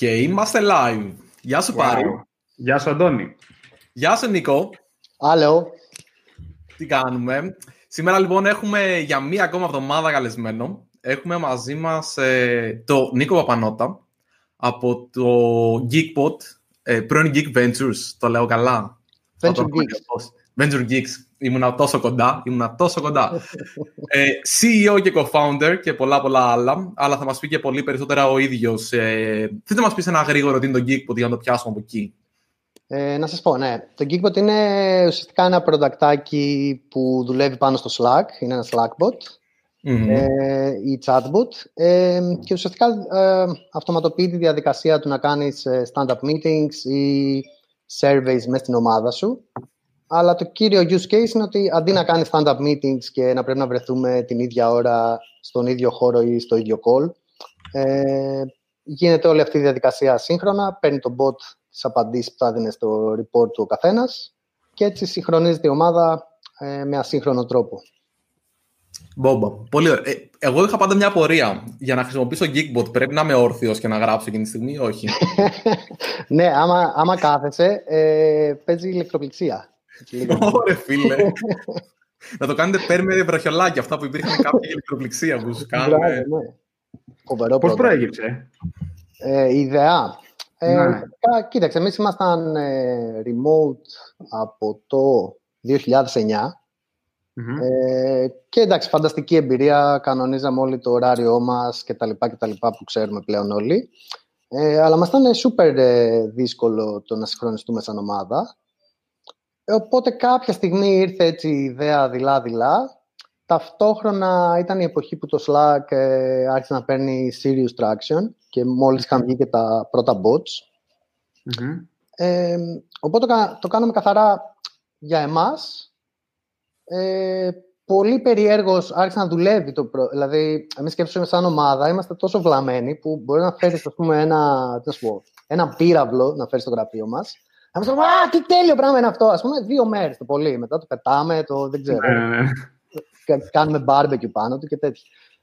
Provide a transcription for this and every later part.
Και είμαστε live. Γεια σου wow. Πάρη. Γεια σου Αντώνη. Γεια σου Νίκο. Hello. Τι κάνουμε. Σήμερα λοιπόν έχουμε για μία ακόμα εβδομάδα καλεσμένο. Έχουμε μαζί μας ε, το Νίκο Παπανότα από το Geekpot, ε, πρώην Geek Ventures, το λέω καλά; Venture Geeks. Venture Geeks. Ήμουνα τόσο κοντά, ήμουνα τόσο κοντά. ε, CEO και co-founder και πολλά πολλά άλλα, αλλά θα μας πει και πολύ περισσότερα ο ίδιος. Ε, θέλετε να μας πεις ένα γρήγορο τι είναι το Geekpot για να το πιάσουμε από εκεί; Ε, να σας πω, ναι. Το Geekbot είναι ουσιαστικά ένα προδακτάκι που δουλεύει πάνω στο Slack. Είναι ένα Slackbot mm-hmm. ε, ή chatbot. Ε, και ουσιαστικά ε, αυτοματοποιεί τη διαδικασία του να κάνεις ε, stand-up meetings ή surveys μέσα στην ομάδα σου. Αλλά το κύριο use case είναι ότι αντί να κάνεις stand-up meetings και να πρέπει να βρεθούμε την ίδια ώρα στον ίδιο χώρο ή στο ίδιο call, ε, γίνεται όλη αυτή η διαδικασία σύγχρονα, παίρνει το bot τις απαντήσεις που θα δίνεις στο report του ο καθένας και έτσι συγχρονίζεται η ομάδα ε, με ασύγχρονο τρόπο. Μπόμπα. Πολύ ωραία. Ε, εγώ είχα πάντα μια απορία. Για να χρησιμοποιήσω Geekbot πρέπει να είμαι όρθιος και να γράψω εκείνη τη στιγμή ή όχι; ναι, άμα, άμα κάθεσαι, ε, παίζει ηλεκτροπληξία. Ωραία, φίλε. να το κάνετε πέρ με βραχιολάκια, αυτά που υπήρχαν κάποια ηλεκτροπληξία που σου κάνουν. Ναι. Πώς προέγυψε; Ε, η ιδέα. Ε, ναι. Κοίταξε, εμείς ήμασταν ε, remote από το 2009 ε, και εντάξει, φανταστική εμπειρία, κανονίζαμε όλοι το ωράριό μας και τα λοιπά και τα λοιπά που ξέρουμε πλέον όλοι. Ε, αλλά μας ήταν σούπερ ε, δύσκολο το να συγχρονιστούμε σαν ομάδα. Ε, οπότε κάποια στιγμή ήρθε έτσι η ιδέα δειλά-δειλά. Ταυτόχρονα ήταν η εποχή που το Slack ε, άρχισε να παίρνει serious traction και μόλις είχαν βγει και τα πρώτα bots. Ε, οπότε το, το κάναμε καθαρά για εμάς ε, πολύ περιέργως άρχισε να δουλεύει. Το προ... Δηλαδή, εμείς σκέφτομαι σαν ομάδα, είμαστε τόσο βλαμμένοι που μπορεί να φέρεις ένα, ένα πύραυλο να φέρεις στο γραφείο μας. Να μα Α, τι τέλειο πράγμα είναι αυτό. Α πούμε, δύο μέρες το πολύ. Μετά το πετάμε, το δεν ξέρω. Ναι, ναι, ναι. Κάνουμε barbecue πάνω του και τέτοια.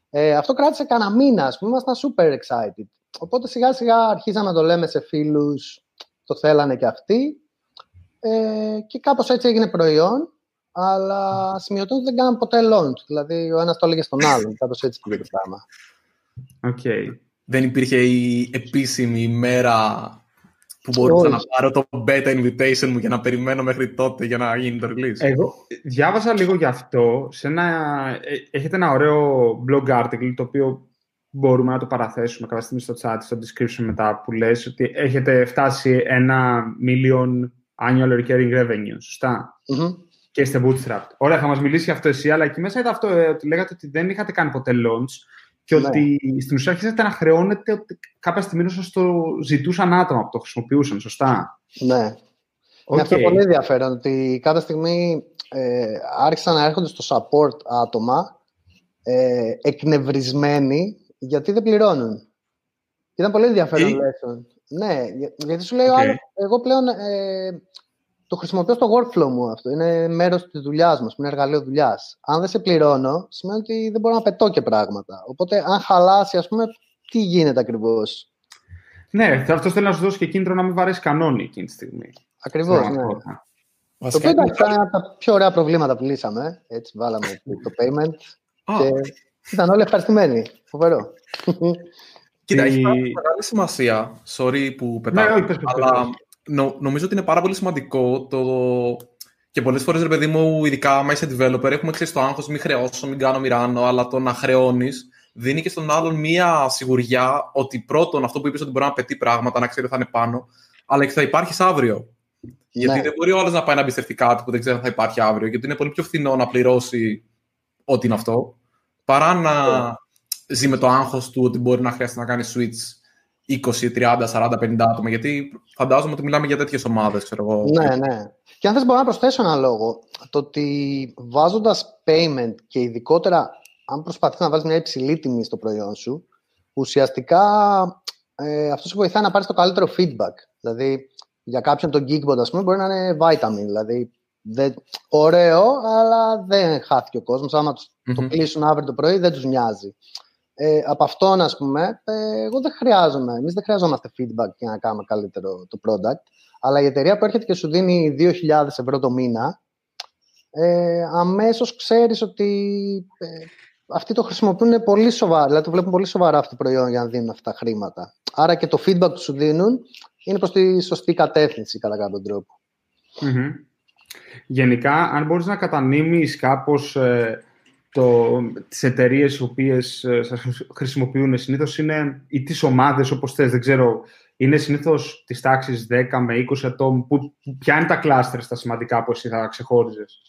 Ε, αυτό κράτησε κανένα μήνα, ας πούμε, ήμασταν super excited. Οπότε σιγά σιγά αρχίζαμε να το λέμε σε φίλους, το θέλανε και αυτοί. Ε, και κάπως έτσι έγινε προϊόν αλλά σημειωτών δεν κάναν ποτέ launch. Δηλαδή, ο ένας το έλεγε στον άλλον. Κάπως έτσι πήγε το πράγμα. Okay. Δεν υπήρχε η επίσημη ημέρα που μπορούσα να πάρω το beta invitation μου για να περιμένω μέχρι τότε για να γίνει το release. Εγώ διάβασα λίγο γι' αυτό. Σε ένα, ε, έχετε ένα ωραίο blog article το οποίο μπορούμε να το παραθέσουμε κάποια στιγμή στο chat, στο description μετά που λες ότι έχετε φτάσει ένα million annual recurring revenue, σωστα και είστε bootstrapped. Ωραία, θα μας μιλήσει για αυτό εσύ, αλλά εκεί μέσα είδα αυτό ε, ότι λέγατε ότι δεν είχατε κάνει ποτέ launch και ναι. ότι στην ουσία αρχίσατε να χρεώνετε ότι κάποια στιγμή σα το ζητούσαν άτομα που το χρησιμοποιούσαν, σωστά. Ναι. Okay. Είναι αυτό πολύ ενδιαφέρον ότι κάποια στιγμή ε, άρχισαν να έρχονται στο support άτομα ε, εκνευρισμένοι γιατί δεν πληρώνουν. Ήταν πολύ ενδιαφέρον lesson. Ναι, γιατί σου λέει okay. εγώ πλέον ε, το χρησιμοποιώ στο workflow μου αυτό. Είναι μέρος της δουλειάς μα, είναι εργαλείο δουλειάς. Αν δεν σε πληρώνω, σημαίνει ότι δεν μπορώ να πετώ και πράγματα. Οπότε, αν χαλάσει, ας πούμε, τι γίνεται ακριβώς; Ναι, αυτό θέλω να σου δώσω και κίνητρο να μην βαρέσει κανόνι εκείνη τη στιγμή. Ακριβώς, ναι. Το οποίο ήταν ένα από τα πιο ωραία προβλήματα που λύσαμε. Έτσι, βάλαμε το payment. Και ήταν όλοι ευχαριστημένοι. Φοβερό. Κοίτα, έχει μεγάλη σημασία. Sorry που πετάω. Ναι, αλλά νο, νομίζω ότι είναι πάρα πολύ σημαντικό το. Και πολλές φορές, ρε παιδί μου, ειδικά άμα είσαι developer, έχουμε ξέρεις το άγχος, μην χρεώσω, μην κάνω, μοιράνω, αλλά το να χρεώνεις δίνει και στον άλλον μία σιγουριά ότι πρώτον αυτό που είπες ότι μπορεί να πετύχει πράγματα, να ξέρει ότι θα είναι πάνω, αλλά και θα υπάρχεις αύριο. Ναι. Γιατί δεν μπορεί ο άλλος να πάει να εμπιστευτεί κάτι που δεν ξέρει αν θα υπάρχει αύριο, γιατί είναι πολύ πιο φθηνό να πληρώσει ό,τι είναι αυτό, παρά να ναι. ζει με το άγχος του ότι μπορεί να χρειάζεται να κάνει switch 20, 30, 40, 50 άτομα. Γιατί φαντάζομαι ότι μιλάμε για τέτοιες ομάδες, Ναι, ναι. Και αν θες, μπορώ να προσθέσω ένα λόγο. Το ότι βάζοντας payment και ειδικότερα αν προσπαθείς να βάλεις μια υψηλή τιμή στο προϊόν σου, ουσιαστικά ε, αυτός σου βοηθάει να πάρεις το καλύτερο feedback. Δηλαδή, για κάποιον το Geekbot, ας πούμε, μπορεί να είναι vitamin. Δηλαδή, δεν, ωραίο, αλλά δεν χάθηκε ο κόσμος. Άμα mm-hmm. το κλείσουν αύριο το πρωί, δεν τους νοιάζει. Ε, από αυτόν, ας πούμε, ε, εγώ δεν χρειάζομαι. Εμείς δεν χρειαζόμαστε feedback για να κάνουμε καλύτερο το product. Αλλά η εταιρεία που έρχεται και σου δίνει 2.000 ευρώ το μήνα, ε, αμέσως ξέρεις ότι ε, αυτοί το χρησιμοποιούν πολύ σοβαρά, δηλαδή το βλέπουν πολύ σοβαρά αυτό το προϊόν για να δίνουν αυτά τα χρήματα. Άρα και το feedback που σου δίνουν είναι προς τη σωστή κατεύθυνση κατά κάποιον τρόπο. Γενικά, αν μπορείς να κατανείμεις κάπως ε, το, τις εταιρείες οι οποίες ε, σας χρησιμοποιούν συνήθως είναι ή τις ομάδες όπως θες, δεν ξέρω, είναι συνήθως της τάξης 10 με 20 ατόμων. Που, ποια είναι τα κλάστερ στα σημαντικά που εσύ θα ξεχώριζες.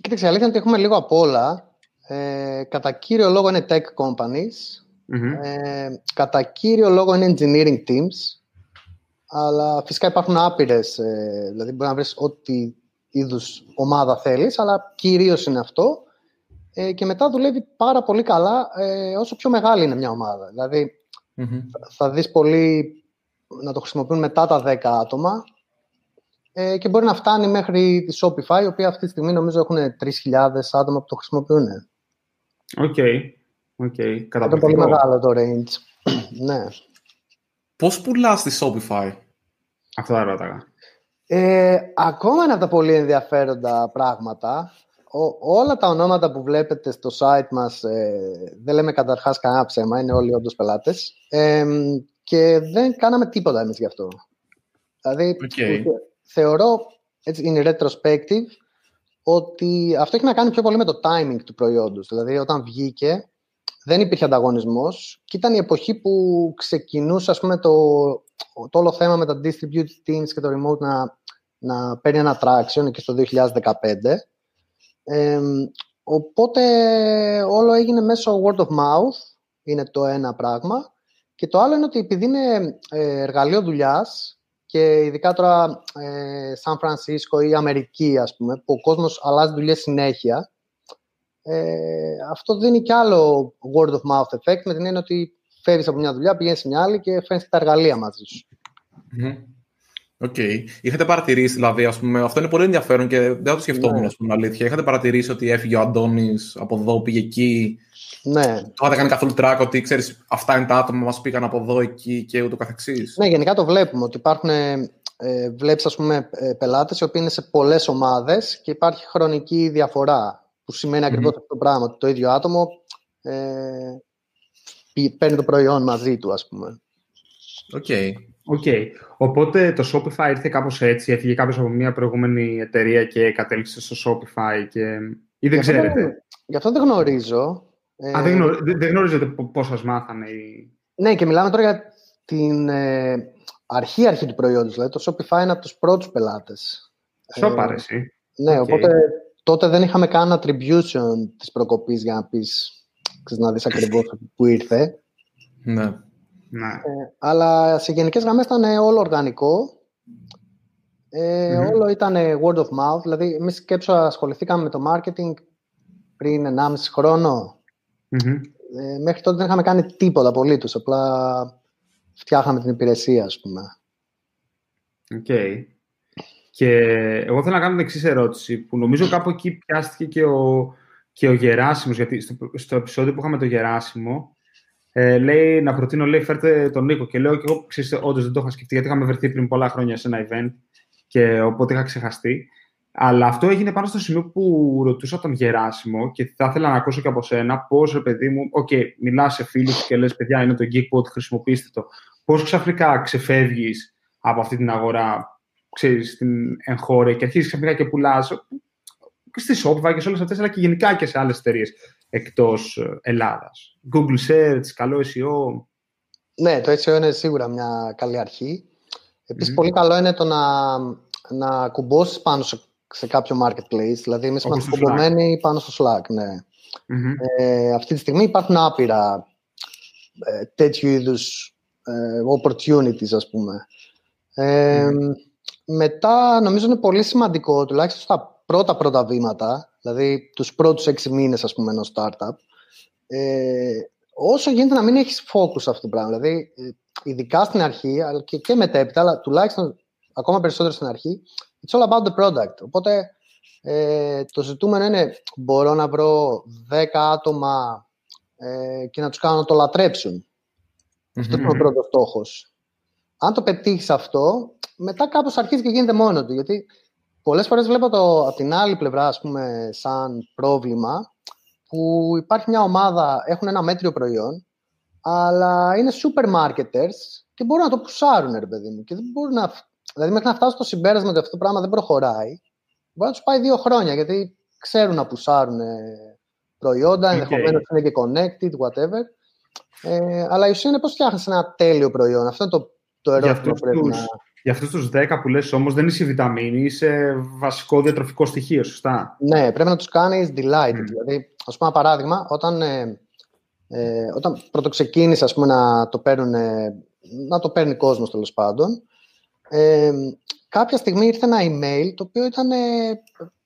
Κοίταξε, αλήθεια είναι ότι έχουμε λίγο απ' όλα. Ε, κατά κύριο λόγο είναι tech companies. Ε, κατά κύριο λόγο είναι engineering teams. Αλλά φυσικά υπάρχουν άπειρες. Ε, δηλαδή μπορεί να βρεις ό,τι είδους ομάδα θέλεις, αλλά κυρίως είναι αυτό. Ε, και μετά δουλεύει πάρα πολύ καλά ε, όσο πιο μεγάλη είναι μια ομάδα. Δηλαδή, θα δεις πολύ να το χρησιμοποιούν μετά τα 10 άτομα ε, και μπορεί να φτάνει μέχρι τη Shopify, η οποία αυτή τη στιγμή νομίζω έχουν 3.000 άτομα που το χρησιμοποιούν. OK. Okay. Okay. Είναι πολύ μεγάλο το range. ναι. Πώς πουλάς τη Shopify? Αυτό θα ρώταγα. Ε, ακόμα ένα από τα πολύ ενδιαφέροντα πράγματα. Όλα τα ονόματα που βλέπετε στο site μας, ε, δεν λέμε καταρχάς κανένα ψέμα, είναι όλοι όντως πελάτες. Ε, και δεν κάναμε τίποτα εμείς γι' αυτό. Δηλαδή, okay. θεωρώ, έτσι, in retrospective, ότι αυτό έχει να κάνει πιο πολύ με το timing του προϊόντος. Δηλαδή, όταν βγήκε, δεν υπήρχε ανταγωνισμός και ήταν η εποχή που ξεκινούσε, ας πούμε, το, το όλο θέμα με τα distributed teams και το remote να, να παίρνει ένα traction και στο 2015. Ε, οπότε όλο έγινε μέσω word of mouth, είναι το ένα πράγμα. Και το άλλο είναι ότι επειδή είναι ε, εργαλείο δουλειάς και ειδικά τώρα ε, Σαν Φρανσίσκο ή Αμερική, ας πούμε, που ο κόσμος αλλάζει δουλειές συνέχεια, ε, αυτό δίνει κι άλλο word of mouth effect με την έννοια ότι φεύγεις από μια δουλειά, πηγαίνεις σε μια άλλη και φέρνεις τα εργαλεία μαζί σου. OK. Okay. Είχατε παρατηρήσει, δηλαδή, ας πούμε, αυτό είναι πολύ ενδιαφέρον και δεν το σκεφτόμουν, ναι. πούμε, αλήθεια. Είχατε παρατηρήσει ότι έφυγε ο Αντώνης από εδώ, πήγε εκεί; Ναι. Το είχατε κάνει καθόλου track ότι ξέρεις, αυτά είναι τα άτομα που μας πήγαν από εδώ, εκεί και ούτω καθεξής; Ναι, γενικά το βλέπουμε ότι υπάρχουν. Ε, βλέπεις, ας πούμε, ε, πελάτες οι οποίοι είναι σε πολλές ομάδες και υπάρχει χρονική διαφορά που σημαίνει mm-hmm. ακριβώς αυτό το πράγμα, ότι το ίδιο άτομο ε, παίρνει το προϊόν μαζί του, ας πούμε. OK. Okay. Okay. Οπότε το Shopify ήρθε κάπως έτσι, έφυγε κάποιος από μια προηγούμενη εταιρεία και κατέληξε στο Shopify και... ή δεν ξέρετε. Γι' αυτό δεν γνωρίζω. Α, δεν, γνω... δεν γνωρίζετε πώς σας μάθανε οι... Ναι, και μιλάμε τώρα για την ε, αρχή αρχή του προϊόντος. Δηλαδή το Shopify είναι από τους πρώτους πελάτες. Σοπα, ε, Ναι, okay. οπότε τότε δεν είχαμε καν attribution της προκοπής για να πεις, ξέρεις, να δεις ακριβώς που ήρθε. Ναι. Ναι. Ε, αλλά σε γενικές γραμμές ήταν όλο οργανικό. Ε, mm-hmm. Όλο ήταν word of mouth. Δηλαδή, εμείς σκέψου ασχοληθήκαμε με το marketing πριν 1,5 χρόνο. Mm-hmm. Ε, μέχρι τότε δεν είχαμε κάνει τίποτα απολύτως. Απλά φτιάχναμε την υπηρεσία, ας πούμε. OK. Okay. Και εγώ θέλω να κάνω την εξής ερώτηση, που νομίζω κάπου εκεί πιάστηκε και ο, και ο Γεράσιμος, γιατί στο, στο επεισόδιο που είχαμε το Γεράσιμο, ε, λέει να προτείνω, λέει, φέρτε τον Νίκο. Και λέω και εγώ, ξέρεις, όντως δεν το είχα σκεφτεί, γιατί είχαμε βρεθεί πριν πολλά χρόνια σε ένα event και οπότε είχα ξεχαστεί. Αλλά αυτό έγινε πάνω στο σημείο που ρωτούσα τον Γεράσιμο και θα ήθελα να ακούσω και από σένα πώς, ρε παιδί μου, OK, okay, μιλάς σε φίλους και λες, παιδιά, είναι το Geekbot, χρησιμοποιήστε το. Πώς ξαφνικά ξεφεύγεις από αυτή την αγορά ξέρεις, στην εγχώρια και αρχίζεις ξαφνικά και πουλάς και στη Shopify και σε όλες αυτές, αλλά και γενικά και σε άλλες εταιρείες εκτός ε, Ελλάδας. Google Search, καλό SEO. Ναι, το SEO είναι σίγουρα μια καλή αρχή. Επίσης, πολύ καλό είναι το να, να κουμπώσεις πάνω σε, σε κάποιο marketplace. Δηλαδή, εμείς είμαστε κουμπωμένοι πάνω στο Slack, ναι. Ε, αυτή τη στιγμή υπάρχουν άπειρα ε, τέτοιου είδους ε, opportunities, ας πούμε. Ε, μετά νομίζω είναι πολύ σημαντικό, τουλάχιστον στα πρώτα πρώτα βήματα, δηλαδή τους πρώτους έξι μήνες ας πούμε ενός startup, ε, όσο γίνεται να μην έχεις focus σε αυτό το πράγμα. Δηλαδή, ε, ειδικά στην αρχή, αλλά και, και μετέπειτα, αλλά τουλάχιστον ακόμα περισσότερο στην αρχή, it's all about the product. Οπότε ε, το ζητούμενο είναι, μπορώ να βρω 10 άτομα ε, και να τους κάνουν να το λατρέψουν. Mm-hmm. Αυτό είναι ο πρώτος στόχος. Αν το πετύχεις αυτό, μετά κάπως αρχίζει και γίνεται μόνο του. Γιατί πολλές φορές βλέπω το από την άλλη πλευρά, ας πούμε, σαν πρόβλημα, που υπάρχει μια ομάδα, έχουν ένα μέτριο προϊόν, αλλά είναι super marketers και μπορούν να το πουσάρουν, ρε παιδί μου. Και δεν μπορούν να, δηλαδή, μέχρι να φτάσουν στο συμπέρασμα ότι αυτό το πράγμα δεν προχωράει, μπορεί να τους πάει δύο χρόνια, γιατί ξέρουν να πουσάρουν προϊόντα, okay. ενδεχομένως είναι και connected, whatever. Ε, αλλά η ουσία είναι πώς φτιάχνεις ένα τέλειο προϊόν. Αυτό είναι το, το ερώτημα που πρέπει να. Για αυτούς τους 10 που λες όμως δεν είσαι βιταμίνη, είσαι βασικό διατροφικό στοιχείο, σωστά; Ναι, πρέπει να τους κάνεις delight. Mm. Δηλαδή, ας πούμε ένα παράδειγμα, όταν, ε, ε, όταν πρωτοξεκίνησε ας πούμε, να το παίρνουν, να το παίρνει κόσμος τέλος πάντων, ε, κάποια στιγμή ήρθε ένα email το οποίο ήταν ε,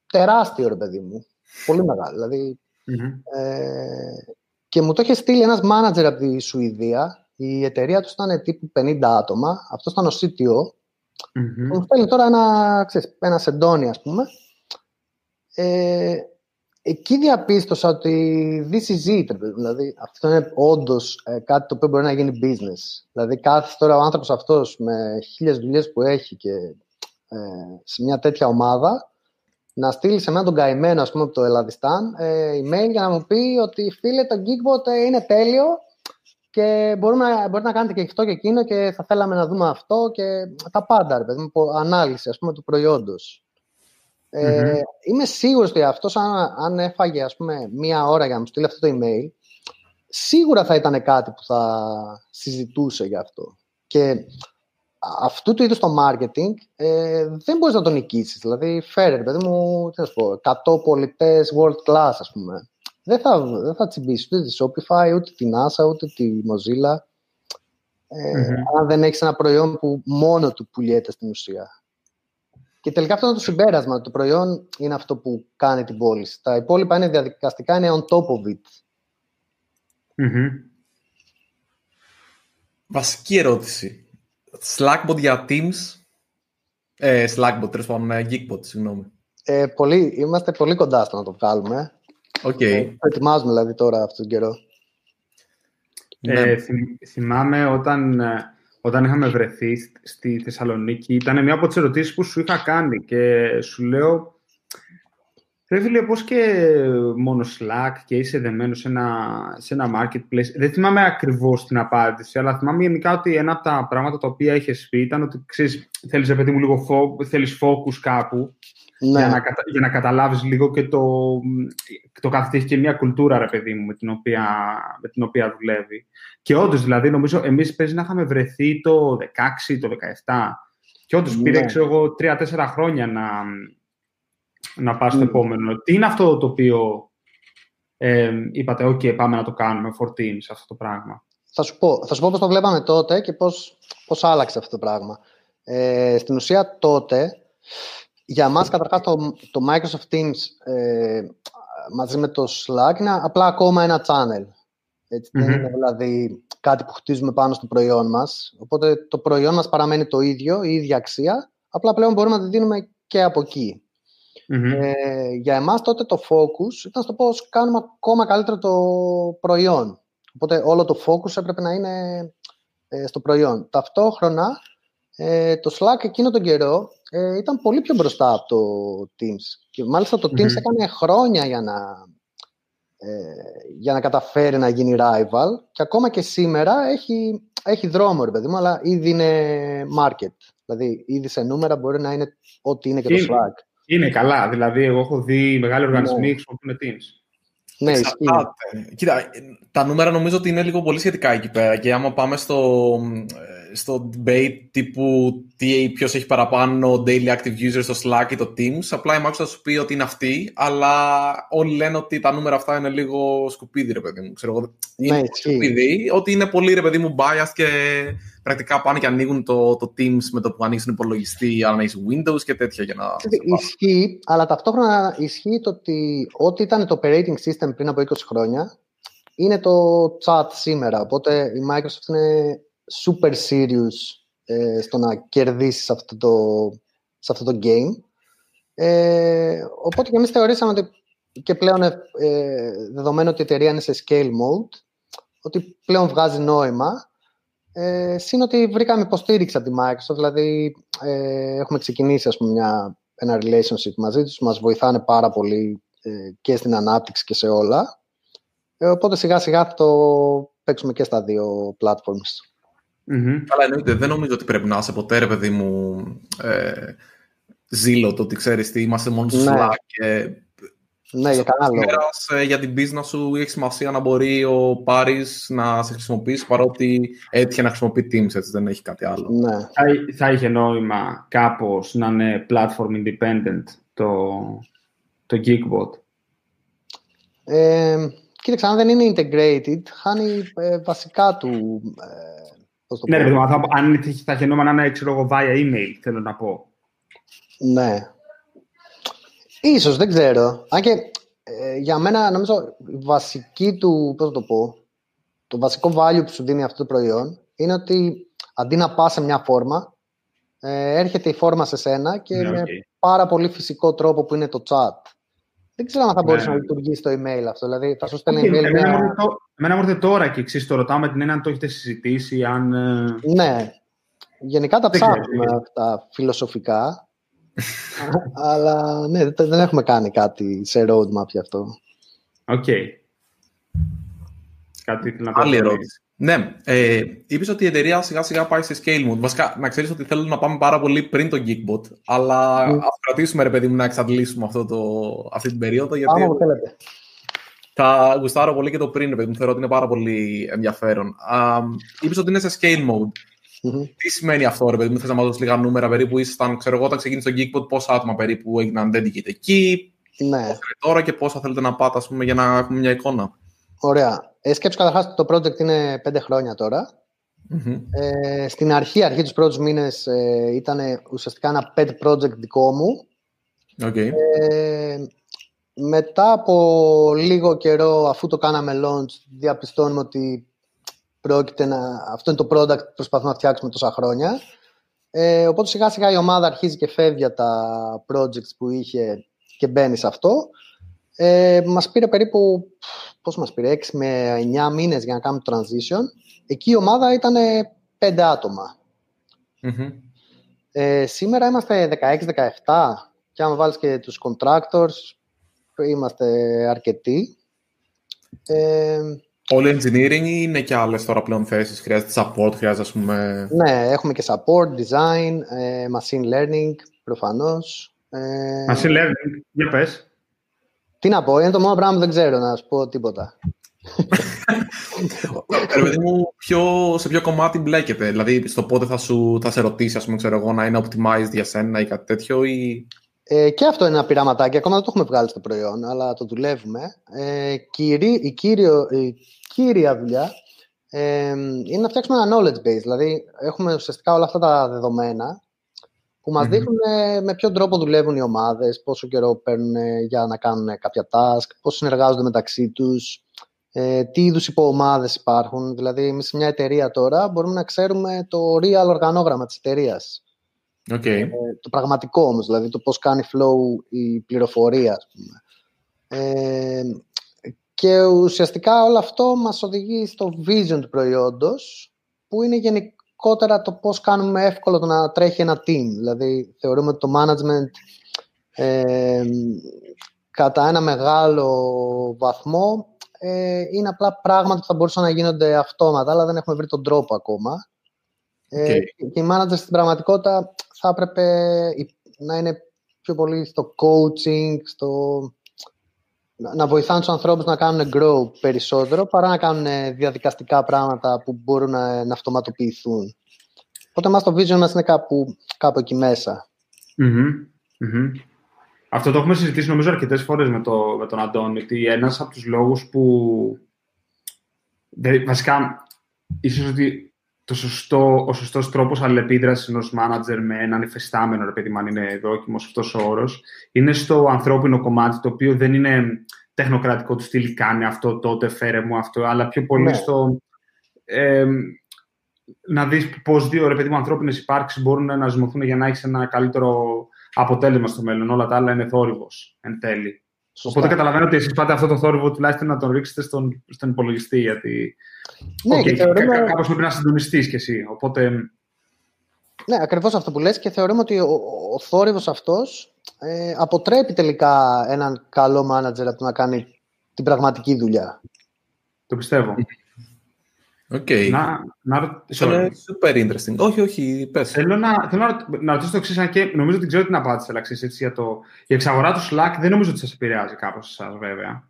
τεράστιο, ρε παιδί μου. Πολύ μεγάλο. Δηλαδή, mm-hmm. ε, και μου το είχε στείλει ένας manager από τη Σουηδία. Η εταιρεία τους ήταν τύπου 50 άτομα. Αυτός ήταν ο CTO. Mm-hmm. Μου στέλνει τώρα ένα, ξέρεις, ένα σεντόνι, ας πούμε. Ε, εκεί διαπίστωσα ότι this is it. Δηλαδή, αυτό είναι όντως ε, κάτι το οποίο μπορεί να γίνει business. Δηλαδή, κάθε τώρα ο άνθρωπος αυτός με χίλιες δουλειές που έχει και ε, σε μια τέτοια ομάδα να στείλει σε μένα τον καημένο, ας πούμε, από το Ελλαδιστάν, ε, email για να μου πει ότι φίλε, το Geekbot ε, είναι τέλειο και μπορούμε, μπορείτε να κάνετε και αυτό και εκείνο και θα θέλαμε να δούμε αυτό και τα πάντα, ρε παιδί μου, ανάλυση, ας πούμε, του προϊόντος. Ε, Είμαι σίγουρος ότι αυτός αν, αν έφαγε, ας πούμε, μία ώρα για να μου στείλει αυτό το email, σίγουρα θα ήταν κάτι που θα συζητούσε γι' αυτό. Και αυτού του είδους το marketing ε, δεν μπορείς να το νικήσεις. Δηλαδή, φέρε, παιδί μου, τι να πω, 100 πολιτές world class, ας πούμε. Δεν θα, δεν θα τσιμπήσεις ούτε τη Shopify, ούτε τη NASA, ούτε τη Mozilla. Ε, mm-hmm. Αν δεν έχεις ένα προϊόν που μόνο του πουλιέται στην ουσία. Και τελικά αυτό είναι το συμπέρασμα. Το προϊόν είναι αυτό που κάνει την πώληση. Τα υπόλοιπα είναι διαδικαστικά, είναι on top of it. Mm-hmm. Βασική ερώτηση. Slackbot για Teams. Ε, Slackbot, τέλος πάντων, ε, Geekbot, συγγνώμη. Ε, πολύ, είμαστε πολύ κοντά στο να το βγάλουμε. Okay. Ε, ετοιμάζουμε δηλαδή τώρα αυτόν τον καιρό. Ε, ναι. θυμάμαι όταν, ε, όταν είχαμε βρεθεί στη Θεσσαλονίκη, ήταν μια από τις ερωτήσεις που σου είχα κάνει και σου λέω Ρε φίλε, πώς και μόνο Slack και είσαι δεμένος σε ένα, σε ένα marketplace. Δεν θυμάμαι ακριβώς την απάντηση, αλλά θυμάμαι γενικά ότι ένα από τα πράγματα τα οποία είχες πει ήταν ότι ξέρεις, θέλεις, παιδί μου, λίγο fo- θέλεις focus κάπου ναι. για, να, για να καταλάβεις λίγο και το, το κάθε έχει και μια κουλτούρα, ρε παιδί μου, με την οποία, με την οποία δουλεύει. Και όντως, δηλαδή, νομίζω, εμείς παίζει να είχαμε βρεθεί το 16, το 17 και όντως ναι. πήρε, ξέρω εγώ, 3-4 χρόνια να, να πάω στο επόμενο. Τι είναι αυτό το οποίο ε, είπατε, OK, πάμε να το κάνουμε, for teams, αυτό το πράγμα. Θα σου πω, θα σου πω πώς το βλέπαμε τότε και πώς, πώς άλλαξε αυτό το πράγμα. Ε, στην ουσία τότε, για μας καταρχάς το, το Microsoft Teams ε, μαζί με το Slack είναι απλά ακόμα ένα channel. Έτσι, Δεν είναι δηλαδή κάτι που χτίζουμε πάνω στο προϊόν μας. Οπότε το προϊόν μας παραμένει το ίδιο, η ίδια αξία, απλά πλέον μπορούμε να τη δίνουμε και από εκεί. Ε, για εμάς τότε το focus ήταν στο πώς κάνουμε ακόμα καλύτερο το προϊόν. Οπότε όλο το focus έπρεπε να είναι ε, στο προϊόν. Ταυτόχρονα ε, το Slack εκείνο τον καιρό ε, ήταν πολύ πιο μπροστά από το Teams. Και μάλιστα το Teams έκανε χρόνια για να, για να καταφέρει να γίνει rival και ακόμα και σήμερα έχει, έχει δρόμο, ρε παιδί μου, αλλά ήδη είναι market. Δηλαδή, ήδη σε νούμερα μπορεί να είναι ό,τι είναι και το Slack. Είναι καλά. Δηλαδή, εγώ έχω δει μεγάλοι οργανισμοί ναι. χρησιμοποιούν Teams. Ναι, Κοίτα, τα νούμερα νομίζω ότι είναι λίγο πολύ σχετικά εκεί πέρα και άμα πάμε στο, στο debate τύπου ποιος έχει παραπάνω daily active users στο Slack ή το Teams, απλά η Microsoft θα σου πει ότι είναι αυτή, αλλά όλοι λένε ότι τα νούμερα αυτά είναι λίγο σκουπίδι, ρε παιδί μου. Ξέρω εγώ, είναι ναι, σκουπίδι, ότι είναι πολύ, ρε παιδί μου, biased και πρακτικά πάνε και ανοίγουν το, το Teams με το που ανοίξει τον υπολογιστή, αν έχει Windows και τέτοια για να. Ισχύει, αλλά ταυτόχρονα ισχύει το ότι ό,τι ήταν το operating system πριν από 20 χρόνια είναι το chat σήμερα. Οπότε η Microsoft είναι super serious ε, στο να κερδίσεις σε αυτό το, σε αυτό το game. Ε, οπότε και εμείς θεωρήσαμε ότι και πλέον ε, δεδομένου ότι η εταιρεία είναι σε scale mode, ότι πλέον βγάζει νόημα. Ε, Συν ότι βρήκαμε υποστήριξη από τη Microsoft, δηλαδή ε, έχουμε ξεκινήσει ας πούμε, μια, ένα relationship μαζί τους, μας βοηθάνε πάρα πολύ ε, και στην ανάπτυξη και σε όλα. Ε, οπότε σιγά σιγά θα το παίξουμε και στα δύο platforms. Mm-hmm. Αλλά εννοείται, δεν νομίζω ότι πρέπει να είσαι ποτέ, ρε παιδί μου, ε, ζήλο το ότι ξέρεις τι, είμαστε μόνο στο ναι. και ναι, για κανένα λόγο. Ε, για την business σου έχει σημασία να μπορεί ο Πάρης να σε χρησιμοποιήσει παρότι έτυχε να χρησιμοποιεί Teams, έτσι δεν έχει κάτι άλλο. Ναι. Θα, θα είχε νόημα κάπως να είναι platform independent το, το Geekbot; Ε, κοίταξε, αν δεν είναι integrated, χάνει ε, βασικά του... Ε, ναι, ρε, θα, αν θα είχε νόημα να είναι, ξέρω εγώ, via email, θέλω να πω. Ναι. Ίσως, δεν ξέρω. Αν και ε, για μένα, νομίζω, η βασική του, πώς το πω, το βασικό value που σου δίνει αυτό το προϊόν είναι ότι αντί να πας σε μια φόρμα, ε, έρχεται η φόρμα σε σένα και ναι, με πάρα πολύ φυσικό τρόπο που είναι το chat. Δεν ξέρω αν θα μπορούσε ναι. να λειτουργήσει το email αυτό. Δηλαδή, θα σου στέλνει email. Εμένα, μια... εμένα μου έρχεται τώρα και εξή το ρωτάω με την έννοια αν το έχετε συζητήσει. Αν... Ε, ναι. Γενικά τα ψάχνουμε αυτά φιλοσοφικά. Αλλά ναι, δεν έχουμε κάνει κάτι σε roadmap για αυτό. OK. Okay. Κάτι ήθελα να Άλλη ερώτηση. Ναι, ε, είπες ότι η εταιρεία σιγά σιγά πάει σε scale mode. Βασικά, να ξέρεις ότι θέλω να πάμε πάρα πολύ πριν το Geekbot, αλλά mm. ας κρατήσουμε ρε παιδί μου να εξαντλήσουμε αυτό το, αυτή την περίοδο. Γιατί Άμα θέλετε. Θα γουστάρω πολύ και το πριν, ρε παιδί μου. Θεωρώ ότι είναι πάρα πολύ ενδιαφέρον. Είπες ότι είναι σε scale mode. Mm-hmm. Τι σημαίνει αυτό, ρε παιδί μου, θες να μα δώσει λίγα νούμερα περίπου, ήσασταν, ξέρω εγώ, όταν ξεκίνησε το Geekpot, πόσα άτομα περίπου έγιναν dedicated εκεί, ναι. τώρα και πόσα θέλετε να πάτε, ας πούμε, για να έχουμε μια εικόνα. Ωραία. Ε, σκέψου καταρχάς το project είναι πέντε χρόνια τώρα. Mm-hmm. Ε, στην αρχή, αρχή τους πρώτους μήνες, ε, ήταν ουσιαστικά ένα pet project δικό μου. Okay. Ε, μετά από λίγο καιρό, αφού το κάναμε launch, διαπιστώνουμε ότι πρόκειται να... αυτό είναι το product που προσπαθούμε να φτιάξουμε τόσα χρόνια. Ε, οπότε σιγά σιγά η ομάδα αρχίζει και φεύγει από τα projects που είχε και μπαίνει σε αυτό. Ε, μας πήρε περίπου, πώς μας πήρε, 6 με 9 μήνες για να κάνουμε το transition. Εκεί η ομάδα ήταν 5 ατομα Ε, σήμερα είμαστε 16-17 και άμα βάλεις και τους contractors είμαστε αρκετοί. Ε, Όλη engineering ή είναι και άλλες τώρα πλέον θέσεις; Χρειάζεται support, χρειάζεται ας πούμε. Ναι, έχουμε και support, design, ε, machine learning προφανώς. Ε, machine learning, για πες. Τι να πω, είναι το μόνο πράγμα που δεν ξέρω να σου πω τίποτα. Ρε παιδί μου, ποιο, σε ποιο κομμάτι μπλέκεται, δηλαδή στο πότε θα, σου, θα σε ρωτήσει, ας πούμε, ξέρω εγώ, να είναι optimized για σένα ή κάτι τέτοιο ή... Ε, και αυτό είναι ένα πειραματάκι, ακόμα δεν το έχουμε βγάλει στο προϊόν, αλλά το δουλεύουμε. Ε, η, κύριο, η κύρια δουλειά ε, είναι να φτιάξουμε ένα knowledge base. Δηλαδή, έχουμε ουσιαστικά όλα αυτά τα δεδομένα που μας δείχνουν ε, με ποιον τρόπο δουλεύουν οι ομάδες, πόσο καιρό παίρνουν ε, για να κάνουν κάποια task, πώς συνεργάζονται μεταξύ τους, ε, τι είδους υποομάδες υπάρχουν. Δηλαδή, εμείς σε μια εταιρεία τώρα μπορούμε να ξέρουμε το real οργανόγραμμα της εταιρείας. Okay. το πραγματικό όμως, δηλαδή το πώς κάνει flow η πληροφορία, ας πούμε. Ε, και ουσιαστικά όλο αυτό μας οδηγεί στο vision του προϊόντος, που είναι γενικότερα το πώς κάνουμε εύκολο το να τρέχει ένα team. Δηλαδή, θεωρούμε ότι το management ε, κατά ένα μεγάλο βαθμό ε, είναι απλά πράγματα που θα μπορούσαν να γίνονται αυτόματα, αλλά δεν έχουμε βρει τον τρόπο ακόμα. Ε, και οι managers στην πραγματικότητα θα έπρεπε να είναι πιο πολύ στο coaching, στο να βοηθάνε τους ανθρώπους να κάνουν grow περισσότερο παρά να κάνουν διαδικαστικά πράγματα που μπορούν να, να αυτοματοποιηθούν. Οπότε μας το vision μας είναι κάπου, κάπου εκεί Αυτό το έχουμε συζητήσει νομίζω αρκετές φορές με, το, με τον Αντώνη, ότι ένας από τους λόγους που. βασικά, ίσως ότι το σωστό, ο σωστός τρόπος αλληλεπίδρασης ενός manager με έναν υφεστάμενο, ρε παιδί αν είναι δόκιμος αυτός ο όρος, είναι στο ανθρώπινο κομμάτι, το οποίο δεν είναι τεχνοκρατικό του στυλ, κάνει αυτό, τότε, φέρε μου αυτό, αλλά πιο πολύ ναι. στο... Ε, να δεις πώς δύο ρε παιδί μου ανθρώπινες υπάρξεις μπορούν να ζυμωθούν για να έχεις ένα καλύτερο αποτέλεσμα στο μέλλον. Όλα τα άλλα είναι θόρυβος, εν τέλει. Οπότε καταλαβαίνω ότι εσείς πάτε αυτό το θόρυβο τουλάχιστον να τον ρίξετε στον, στον υπολογιστή, γιατί ναι, okay, και θεωρούμε... κάπως πρέπει να συντονιστείς κι εσύ. Οπότε... Ναι, ακριβώς αυτό που λες και θεωρούμε ότι ο, ο θόρυβος αυτός ε, αποτρέπει τελικά έναν καλό μάνατζερ από το να κάνει την πραγματική δουλειά. Το πιστεύω. Okay. Να, να, είναι super interesting. Όχι, όχι, πες. Θέλω να, θέλω να, να ρωτήσω το εξής, και νομίζω ότι ξέρω την απάντηση, αλλά ξέρεις, έτσι, για το, η εξαγορά του Slack δεν νομίζω ότι σας επηρεάζει κάπως εσάς, βέβαια.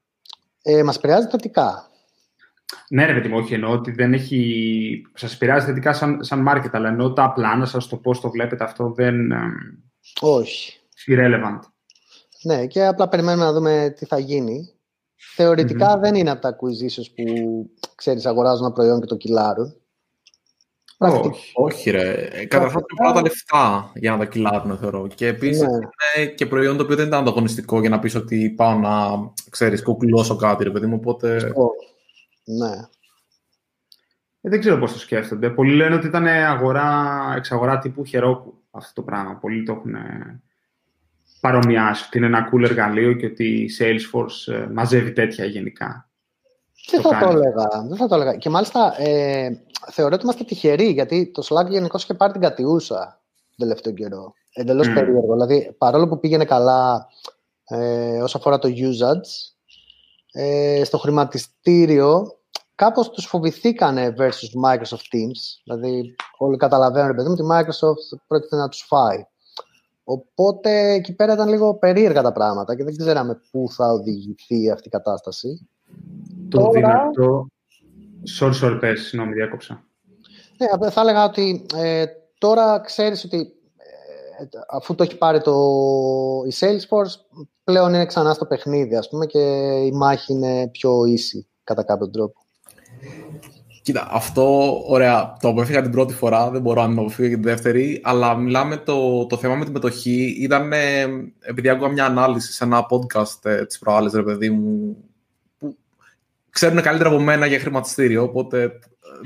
Ε, μας επηρεάζει θετικά. Ναι, ρε παιδί μου, όχι εννοώ ότι δεν έχει. Σας επηρεάζει θετικά σαν, σαν market, αλλά εννοώ τα πλάνα σας, το πώς το βλέπετε αυτό δεν. Όχι. Irrelevant. Ναι, και απλά περιμένουμε να δούμε τι θα γίνει. Θεωρητικά δεν είναι από τα acquisitions που ξέρεις, αγοράζουν ένα προϊόν και το κυλάρουν. Όχι, όχι ρε. Ε, καταρχάς είναι πολλά τα λεφτά για να τα κυλάρουν, θεωρώ. Και επίσης ναι. είναι και προϊόν το οποίο δεν ήταν ανταγωνιστικό για να πεις ότι πάω να, ξέρεις, κουκλώσω κάτι, ρε παιδί μου, οπότε... Ναι. Ε, δεν ξέρω πώς το σκέφτονται. Πολλοί λένε ότι ήταν αγορά, εξαγορά τύπου χερόκου αυτό το πράγμα. Πολλοί το έχουν παρομοιάσει ότι είναι ένα cool εργαλείο και ότι η Salesforce ε, μαζεύει τέτοια γενικά. Δεν θα, το έλεγα, δεν θα το έλεγα. Και μάλιστα ε, θεωρώ ότι είμαστε τυχεροί γιατί το Slack γενικώ είχε πάρει την κατιούσα τον τελευταίο καιρό. Εντελώς mm. περίεργο. Δηλαδή, παρόλο που πήγαινε καλά ε, όσον αφορά το usage, ε, στο χρηματιστήριο κάπως τους φοβηθήκανε versus Microsoft Teams. Δηλαδή, όλοι καταλαβαίνουν, παιδί μου, ότι η Microsoft πρόκειται να τους φάει. Οπότε εκεί πέρα ήταν λίγο περίεργα τα πράγματα και δεν ξέραμε πού θα οδηγηθεί αυτή η κατάσταση. Το Τώρα... δυνατό... Sorry, sorry, πες, συγγνώμη, διάκοψα. Ναι, θα έλεγα ότι ε, τώρα ξέρεις ότι ε, αφού το έχει πάρει το, η Salesforce, πλέον είναι ξανά στο παιχνίδι, ας πούμε, και η μάχη είναι πιο ίση κατά κάποιο τρόπο. Κοίτα, αυτό, ωραία, το αποφύγα την πρώτη φορά, δεν μπορώ να το αποφύγω και την δεύτερη, αλλά μιλάμε το, το θέμα με την μετοχή. Ήταν, επειδή άκουγα μια ανάλυση σε ένα podcast ε, της προάλλης, ρε παιδί μου, που ξέρουν καλύτερα από μένα για χρηματιστήριο, οπότε ε,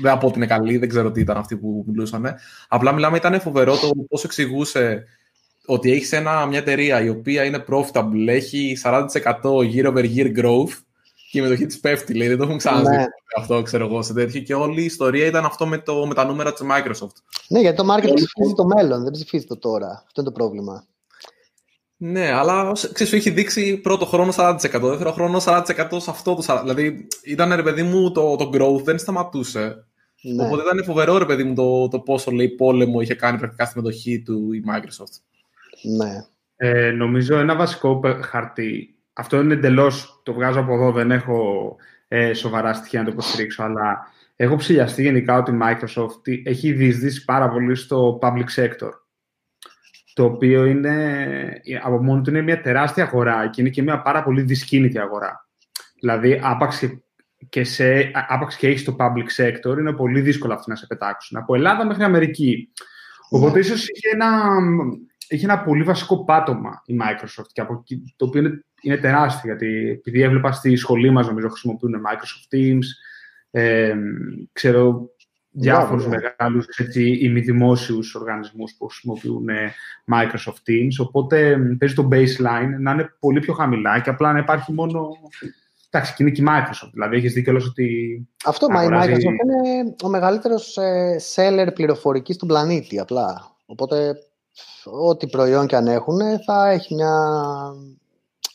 δεν θα πω ότι είναι καλή, δεν ξέρω τι ήταν αυτοί που μιλούσαν. Απλά μιλάμε, ήταν φοβερό το πώς εξηγούσε ότι έχεις μια εταιρεία η οποία είναι profitable, έχει 40% year over year growth και η μετοχή της πέφτει, λέει. Δεν το έχουν ξαναδεί ναι. αυτό, ξέρω εγώ, σε τέτοιο. Και όλη η ιστορία ήταν αυτό με, το, με τα νούμερα της Microsoft. Ναι, γιατί το marketing ψηφίζει το μέλλον, δεν ψηφίζει το τώρα. Αυτό είναι το πρόβλημα. Ναι, αλλά ξέρεις, σου έχει δείξει πρώτο χρόνο 40%, δεύτερο χρόνο 40% σε αυτό το 40%. Δηλαδή ήταν ρε παιδί μου το, το growth δεν σταματούσε. Ναι. Οπότε ήταν φοβερό ρε παιδί μου το, το πόσο λέει πόλεμο είχε κάνει πρακτικά στη μετοχή του η Microsoft. Ναι. Ε, νομίζω ένα βασικό χαρτί αυτό είναι εντελώς. Το βγάζω από εδώ, δεν έχω ε, σοβαρά στοιχεία να το υποστηρίξω, αλλά έχω ψηλιαστεί γενικά ότι η Microsoft έχει διεισδύσει πάρα πολύ στο public sector. Το οποίο είναι, από μόνο του είναι μια τεράστια αγορά και είναι και μια πάρα πολύ δυσκίνητη αγορά. Δηλαδή, άπαξ και, σε, άπαξ και έχει το public sector, είναι πολύ δύσκολο αυτοί να σε πετάξουν. Από Ελλάδα μέχρι Αμερική. Οπότε, ίσως είχε ένα, είχε ένα πολύ βασικό πάτωμα η Microsoft, και από, το οποίο είναι είναι τεράστια, γιατί επειδή έβλεπα στη σχολή μας, νομίζω, χρησιμοποιούν Microsoft Teams, ε, ξέρω διάφορους yeah, μεγάλους έτσι, ημιδημόσιους οργανισμούς που χρησιμοποιούν Microsoft Teams, οπότε παίζει το baseline να είναι πολύ πιο χαμηλά και απλά να υπάρχει μόνο... Εντάξει, και είναι και η Microsoft, δηλαδή έχεις δίκιο ότι... Αυτό, μα η Microsoft είναι ο μεγαλύτερος ε, seller πληροφορικής του πλανήτη, απλά. Οπότε, ό,τι προϊόν και αν έχουν, θα έχει μια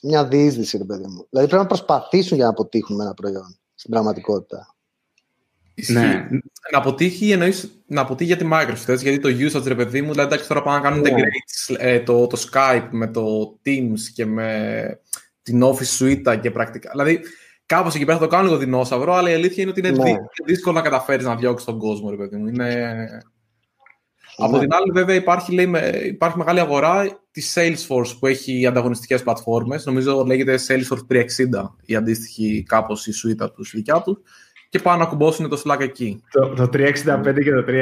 μια διείσδυση, ρε παιδί μου. Δηλαδή πρέπει να προσπαθήσουν για να αποτύχουν με ένα προϊόν στην πραγματικότητα. Ναι. Να αποτύχει, εννοείς, να αποτύχει για τη Microsoft, γιατί το usage, ρε παιδί μου, δηλαδή εντάξει τώρα πάνε να κάνουν ναι. integrate ε, το, το Skype με το Teams και με την Office Suite και πρακτικά. Δηλαδή, κάπως εκεί πέρα θα το κάνουν λίγο δεινόσαυρο, αλλά η αλήθεια είναι ότι είναι ναι. δύσκολο να καταφέρεις να διώξεις τον κόσμο, ρε παιδί μου. Είναι... Από ναι. την άλλη, βέβαια, υπάρχει, λέει, υπάρχει μεγάλη αγορά της Salesforce που έχει ανταγωνιστικές πλατφόρμες. Νομίζω λέγεται Salesforce 360 η αντίστοιχη κάπως η σουίτα τους, η δικιά τους. Και πάνε να κουμπώσουν το Slack εκεί. Το, το 365 και το 360.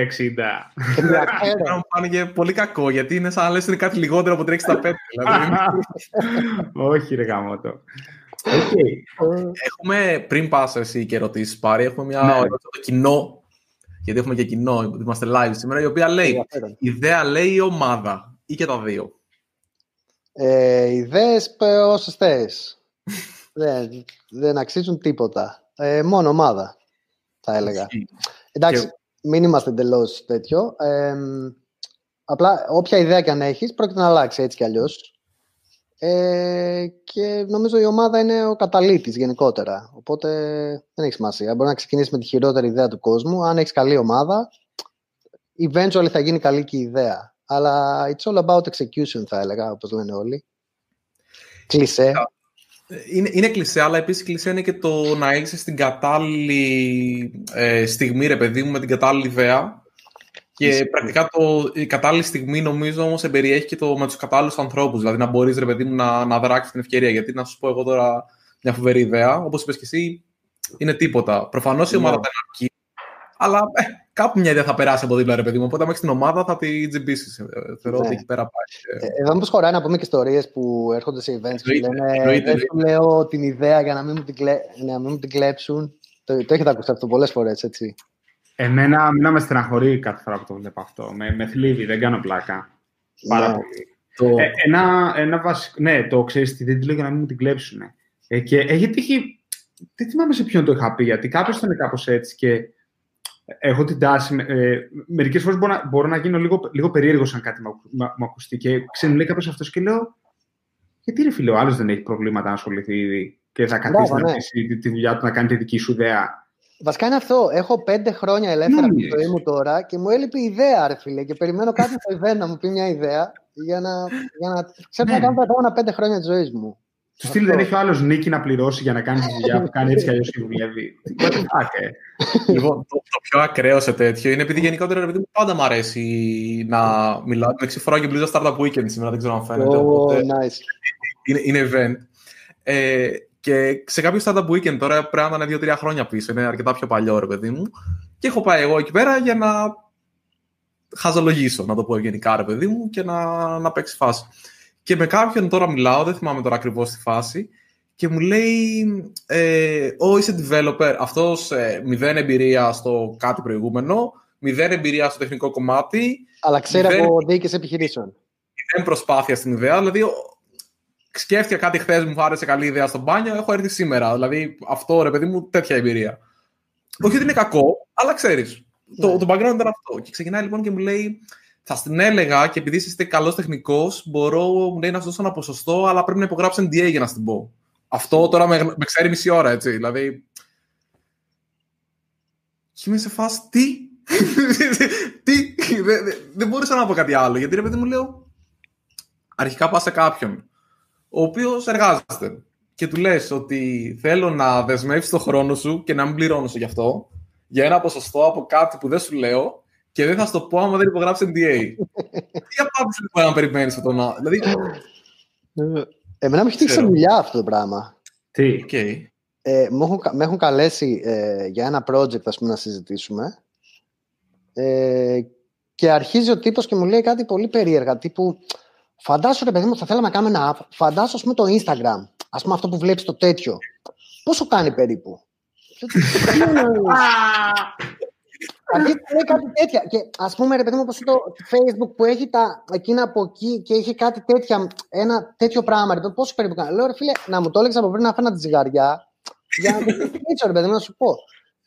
Μου φάνηκε πολύ κακό, γιατί είναι σαν να λες είναι κάτι λιγότερο από 365. δηλαδή. Όχι, ρε γαμώτο. Okay. Έχουμε, πριν πας εσύ και ερωτήσει πάρει, έχουμε μια ναι. το κοινό γιατί έχουμε και κοινό, είμαστε live σήμερα, η οποία λέει, η ιδέα λέει η ομάδα ή και τα δύο. Ε, ιδέες όσες θες. δεν, δεν αξίζουν τίποτα. Ε, μόνο ομάδα, θα έλεγα. Εντάξει, και... μην είμαστε εντελώς τέτοιο. Ε, απλά, όποια ιδέα και αν έχεις, πρόκειται να αλλάξει έτσι κι αλλιώς. Ε, και νομίζω η ομάδα είναι ο καταλήτης γενικότερα. Οπότε δεν έχει σημασία. Μπορεί να ξεκινήσει με τη χειρότερη ιδέα του κόσμου. Αν έχεις καλή ομάδα, eventually θα γίνει καλή και η ιδέα. Αλλά it's all about execution θα έλεγα, όπως λένε όλοι. Κλεισέ. Είναι, είναι κλεισέ, αλλά επίσης κλεισέ είναι και το να είσαι στην κατάλληλη ε, στιγμή, ρε παιδί μου, με την κατάλληλη ιδέα και πρακτικά το, η κατάλληλη στιγμή νομίζω όμως εμπεριέχει και το με τους κατάλληλους ανθρώπους. Δηλαδή να μπορείς ρε παιδί μου να, να δράξεις την ευκαιρία. Γιατί να σου πω εγώ τώρα μια φοβερή ιδέα, όπως είπες και εσύ, είναι τίποτα. Προφανώς η ομάδα ναι. δεν αρκεί, αλλά ε, κάπου μια ιδέα θα περάσει από δίπλα, ρε παιδί μου. Οπότε, αν έχεις την ομάδα, θα τη τζιμπήσεις. Ε, θεωρώ ναι. ότι εκεί πέρα πάει. Ε, εδώ, μήπω χωράει να πούμε και ιστορίες που έρχονται σε events και λένε Δεν σου λέω την ιδέα για να μην μου την, κλε... να μην μου την κλέψουν. Το, το έχετε ακούσει αυτό πολλές φορές, έτσι. Εμένα μην με στεναχωρεί κάθε φορά που το βλέπω αυτό. Με, με θλίβει, δεν κάνω πλάκα. Πάρα ναι. πολύ. Το... Ε, ένα, ένα βασικό... Ναι, το ξέρεις τι δεν τη λέω για να μην μου την κλέψουν. Ε, και έχει τύχει. Δεν θυμάμαι σε ποιον το είχα πει, γιατί κάποιος ήταν κάπως έτσι και έχω την τάση. Ε, Μερικές φορές μπορώ, να, μπορώ να γίνω λίγο, λίγο περίεργος αν κάτι μου, μου ακουστεί. Και ξέρει, λέει κάποιος αυτός και λέω. Γιατί ρε φίλε, ο άλλος δεν έχει προβλήματα να ασχοληθεί ήδη και θα καθίσει να πει τη, τη δουλειά του να κάνει τη δική σου ιδέα. Βασικά είναι αυτό. Έχω πέντε χρόνια ελεύθερα από τη ζωή μου τώρα και μου έλειπε η ιδέα, ρε φίλε. Και περιμένω κάποιο στο event να μου πει μια ιδέα για να, για να ξέρω ναι. να κάνω τα επόμενα πέντε χρόνια της ζωής μου. Του στείλει δεν έχει ο άλλος νίκη να πληρώσει για να κάνει τη δουλειά που κάνει έτσι κι αλλιώς και δουλεύει. λοιπόν, το, το, πιο ακραίο σε τέτοιο είναι επειδή γενικότερα επειδή πάντα μου αρέσει να μιλάω. Με φοράω και μπλίζα Startup Weekend σήμερα, δεν ξέρω αν φαίνεται. Oh, οπότε, nice. είναι, είναι event. Ε, και σε κάποιο startup weekend τώρα πρέπει να είναι δύο-τρία χρόνια πίσω. Είναι αρκετά πιο παλιό, ρε παιδί μου. Και έχω πάει εγώ εκεί πέρα για να χαζολογήσω, να το πω γενικά, ρε παιδί μου, και να, να παίξει φάση. Και με κάποιον τώρα μιλάω, δεν θυμάμαι τώρα ακριβώς τη φάση, και μου λέει, ε, Ω, είσαι developer, αυτός ε, μηδέν εμπειρία στο κάτι προηγούμενο, μηδέν εμπειρία στο τεχνικό κομμάτι. Αλλά ξέρει από διοίκηση επιχειρήσεων. Μηδέν προσπάθεια στην ιδέα. Δηλαδή, σκέφτηκα κάτι χθες, μου άρεσε καλή ιδέα στο μπάνιο, έχω έρθει σήμερα. Δηλαδή, αυτό ρε παιδί μου, τέτοια εμπειρία. Όχι ότι είναι κακό, αλλά ξέρεις. Το, ναι. το background ήταν αυτό. Και ξεκινάει λοιπόν και μου λέει, θα στην έλεγα και επειδή είστε καλός τεχνικός, μπορώ μου λέει, να σα δώσω ένα ποσοστό, αλλά πρέπει να υπογράψω NDA για να στην πω. Αυτό τώρα με, με ξέρει μισή ώρα, έτσι. Δηλαδή. Και είμαι σε φάση, τι; τι; δεν, δεν μπορούσα να πω κάτι άλλο. Γιατί ρε παιδί μου λέω, αρχικά πας σε κάποιον ο οποίος εργάζεται. Και του λες ότι θέλω να δεσμεύσεις το χρόνο σου και να μην πληρώνω γι' αυτό, για ένα ποσοστό από κάτι που δεν σου λέω και δεν θα σου το πω άμα δεν υπογράψει NDA. Τι απάντηση λοιπόν να περιμένεις αυτό να. Δηλαδή. Εμένα μου έχει τύχει σε δουλειά αυτό το πράγμα. Τι; Okay. Ε, με, έχουν, καλέσει ε, για ένα project ας πούμε, να συζητήσουμε ε, και αρχίζει ο τύπος και μου λέει κάτι πολύ περίεργα τύπου Φαντάσου ρε παιδί μου, θα θέλαμε να κάνουμε ένα app. Φαντάσου, ας πούμε, το Instagram. Α πούμε αυτό που βλέπεις το τέτοιο. Πόσο κάνει περίπου; Αντί λέει κάτι τέτοια. Και ας πούμε, ρε παιδί μου, όπως το Facebook που έχει τα εκείνα από εκεί και έχει κάτι τέτοια, ένα τέτοιο πράγμα. Ρε, πόσο περίπου κάνει. Λέω, ρε φίλε, να μου το έλεγες από πριν να φέρνα τη ζυγαριά. Για να το έτσι, ρε παιδί μου, να σου πω.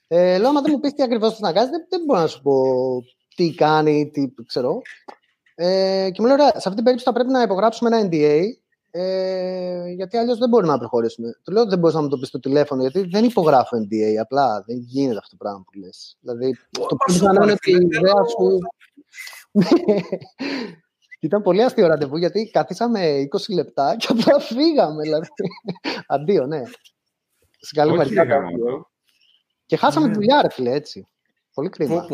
Ε, λέω, άμα δεν μου πεις τι ακριβώς θα κάνεις, δεν, δεν μπορώ να σου πω τι κάνει, τι ξέρω. Ε, και μου λέει, ωραία, σε αυτή την περίπτωση θα πρέπει να υπογράψουμε ένα NDA, ε, γιατί αλλιώς δεν μπορούμε να προχωρήσουμε. Του λέω ότι δεν μπορείς να μου το πεις στο τηλέφωνο, γιατί δεν υπογράφω NDA. Απλά δεν γίνεται αυτό το πράγμα που λες. Δηλαδή, το πιο είναι ότι η ιδέα σου. Ήταν πολύ αστείο ραντεβού γιατί καθίσαμε 20 λεπτά και απλά φύγαμε. Δηλαδή. Αντίο, ναι. Σε καλή μεριά. Και χάσαμε τη δουλειά, ρε φίλε, έτσι. Πολύ κρίμα.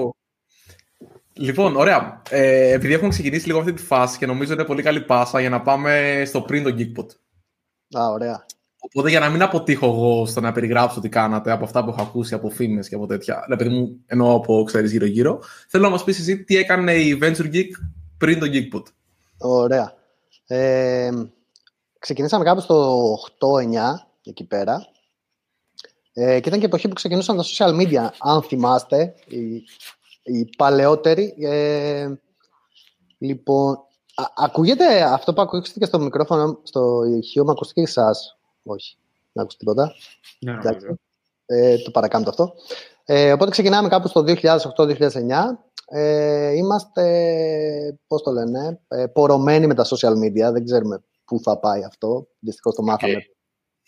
Λοιπόν, ωραία. Ε, επειδή έχουμε ξεκινήσει λίγο αυτή τη φάση και νομίζω είναι πολύ καλή πάσα για να πάμε στο πριν το Geekpot. Α, ωραία. Οπότε για να μην αποτύχω εγώ στο να περιγράψω τι κάνατε από αυτά που έχω ακούσει από φήμες και από τέτοια, επειδή μου εννοώ από ξέρεις γύρω-γύρω, θέλω να μας πεις εσύ τι έκανε η Venture Geek πριν το Geekpot. Ωραία. Ε, ξεκινήσαμε κάπου στο 8-9 εκεί πέρα. Ε, και ήταν και εποχή που ξεκινούσαν τα social media, αν θυμάστε. Η οι παλαιότεροι. Ε, λοιπόν, ακούγεται αυτό που ακούγεται και στο μικρόφωνο, στο ηχείο, μου ακούστηκε και εσάς. Όχι. να ακούσει τίποτα. Ναι, ναι, ναι. Ε, το παρακάμπτω αυτό. Ε, οπότε ξεκινάμε κάπου στο 2008-2009. Ε, είμαστε, πώς το λένε, ε, πορωμένοι με τα social media. Δεν ξέρουμε πού θα πάει αυτό. Δυστυχώς το μάθαμε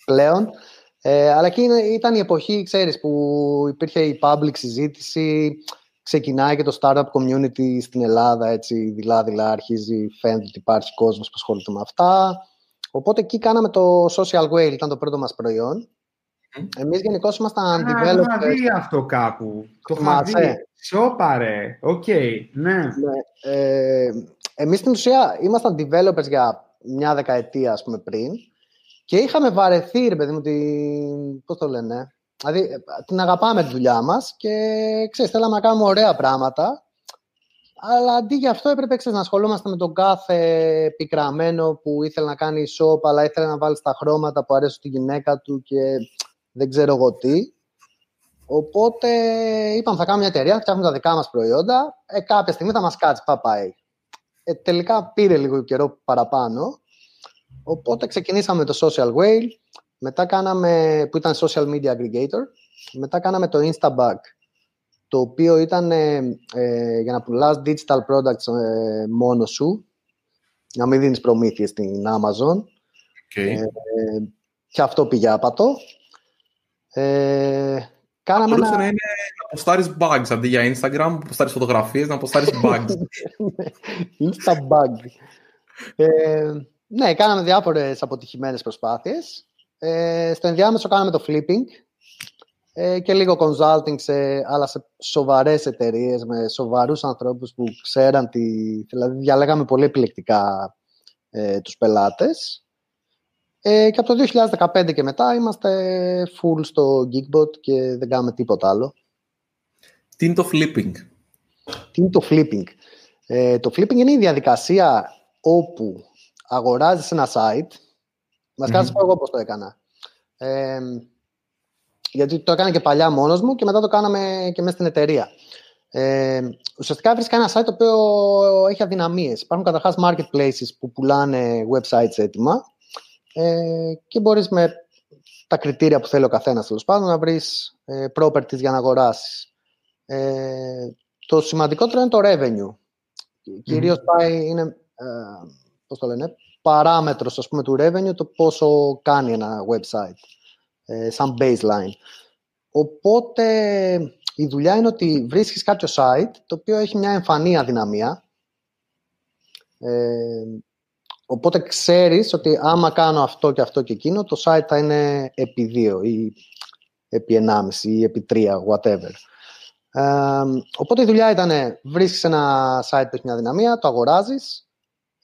πλέον. Ε, αλλά εκεί ήταν η εποχή, ξέρεις, που υπήρχε η public συζήτηση, ξεκινάει και το startup community στην Ελλάδα, έτσι, δειλά-δειλά αρχίζει, φαίνεται ότι υπάρχει κόσμος που ασχολείται με αυτά. Οπότε εκεί κάναμε το social whale, ήταν το πρώτο μας προϊόν. Mm. Εμείς γενικώς ήμασταν developers. Το δει αυτό κάπου. Το είχα δει. Σώπα ρε. Οκ. ναι. ναι. Ε, εμείς στην ουσία ήμασταν developers για μια δεκαετία, ας πούμε, πριν. Και είχαμε βαρεθεί, ρε παιδί μου, την... πώς το λένε, δηλαδή την αγαπάμε τη δουλειά μας και ξέρεις, θέλαμε να κάνουμε ωραία πράγματα, αλλά αντί για αυτό έπρεπε ξέρεις, να ασχολούμαστε με τον κάθε πικραμένο που ήθελε να κάνει shop, αλλά ήθελε να βάλει τα χρώματα που αρέσουν στη γυναίκα του και δεν ξέρω εγώ τι. Οπότε είπαμε θα κάνουμε μια εταιρεία, θα φτιάχνουμε τα δικά μας προϊόντα, ε, κάποια στιγμή θα μας κάτσει, πάει. Ε, τελικά πήρε λίγο καιρό παραπάνω, Οπότε ξεκινήσαμε το Social Whale, μετά κάναμε, που ήταν Social Media Aggregator, μετά κάναμε το Instabag, το οποίο ήταν ε, ε, για να πουλάς digital products ε, μόνος σου, να μην δίνεις προμήθειες στην Amazon. Okay. Ε, και αυτό πήγε άπατο. Ε, κάναμε ένα... να είναι να αποστάρεις bugs, αντί για Instagram, να αποστάρεις φωτογραφίες, να αποστάρεις bugs. Instabag. ε, ναι, κάναμε διάφορες αποτυχημένες προσπάθειες. Ε, στο ενδιάμεσο κάναμε το flipping ε, και λίγο consulting σε, αλλά σε σοβαρές εταιρείες με σοβαρούς ανθρώπους που ξέραν τι... Δηλαδή διαλέγαμε πολύ επιλεκτικά ε, τους πελάτες. Ε, και από το 2015 και μετά είμαστε full στο Geekbot και δεν κάνουμε τίποτα άλλο. Τι είναι το flipping? Τι είναι το flipping? Ε, το flipping είναι η διαδικασία όπου αγοράζεις ένα site. Μα mm-hmm. πω εγώ πώς το έκανα. Ε, γιατί το έκανα και παλιά μόνος μου και μετά το κάναμε και μέσα στην εταιρεία. Ε, ουσιαστικά βρίσκα ένα site το οποίο έχει αδυναμίες. Υπάρχουν καταρχάς marketplaces που πουλάνε websites έτοιμα ε, και μπορείς με τα κριτήρια που θέλει ο καθένας τέλος πάντων να βρεις ε, properties για να αγοράσεις. Ε, το σημαντικότερο είναι το revenue. Κυρίως πάει, είναι ε, πώς το λένε, παράμετρος ας πούμε, του revenue, το πόσο κάνει ένα website, ε, σαν baseline. Οπότε η δουλειά είναι ότι βρίσκεις κάποιο site το οποίο έχει μια εμφανή αδυναμία. Ε, οπότε ξέρεις ότι άμα κάνω αυτό και αυτό και εκείνο, το site θα είναι επί δύο ή επί ενάμιση ή επί τρία, whatever. Ε, οπότε η δουλειά ήταν βρίσκεις ένα site που έχει μια αδυναμία, το αγοράζεις,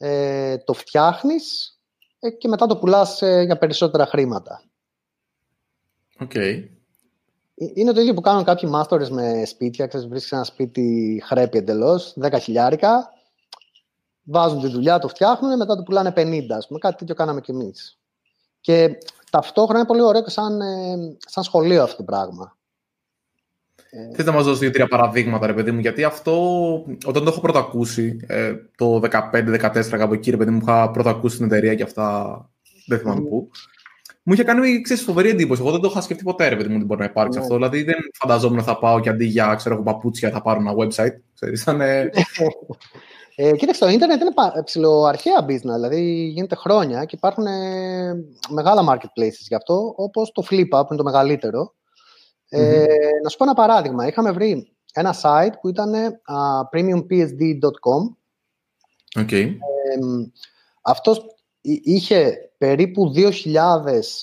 ε, το φτιάχνεις ε, και μετά το πουλάς ε, για περισσότερα χρήματα. Okay. Ε, είναι το ίδιο που κάνουν κάποιοι μάστορες με σπίτια. Ξέρεις, βρίσκεις ένα σπίτι χρέπι εντελώς, 10 χιλιάρικα, βάζουν τη δουλειά, το φτιάχνουν, μετά το πουλάνε 50. Ας πούμε, κάτι τέτοιο κάναμε κι εμείς. Και ταυτόχρονα είναι πολύ ωραίο και σαν, σαν σχολείο αυτό το πράγμα. Θες να μας δώσεις δύο-τρία παραδείγματα, ρε παιδί μου, γιατί αυτό όταν το έχω πρώτα ακούσει, ε, το 15-14 κάπου εκεί, ρε παιδί μου, είχα πρώτα ακούσει την εταιρεία και αυτά. Δεν θυμάμαι πού. Μου είχε κάνει ξέρεις, φοβερή εντύπωση. Εγώ δεν το είχα σκεφτεί ποτέ, ρε παιδί μου, ότι μπορεί να υπάρξει αυτό. Δηλαδή δεν φανταζόμουν θα πάω και αντί για ξέρω, παπούτσια θα πάρω ένα website. Ξέρεις, ήταν, ε... Ε, κοίταξε, το ίντερνετ είναι ψηλοαρχαία business, δηλαδή γίνεται χρόνια και υπάρχουν ε, μεγάλα marketplaces γι' αυτό, όπως το FlipUp που είναι το μεγαλύτερο, ε, να σου πω ένα παράδειγμα. Είχαμε βρει ένα site που ήταν uh, premiumpsd.com. Okay. αυτός είχε περίπου 2.000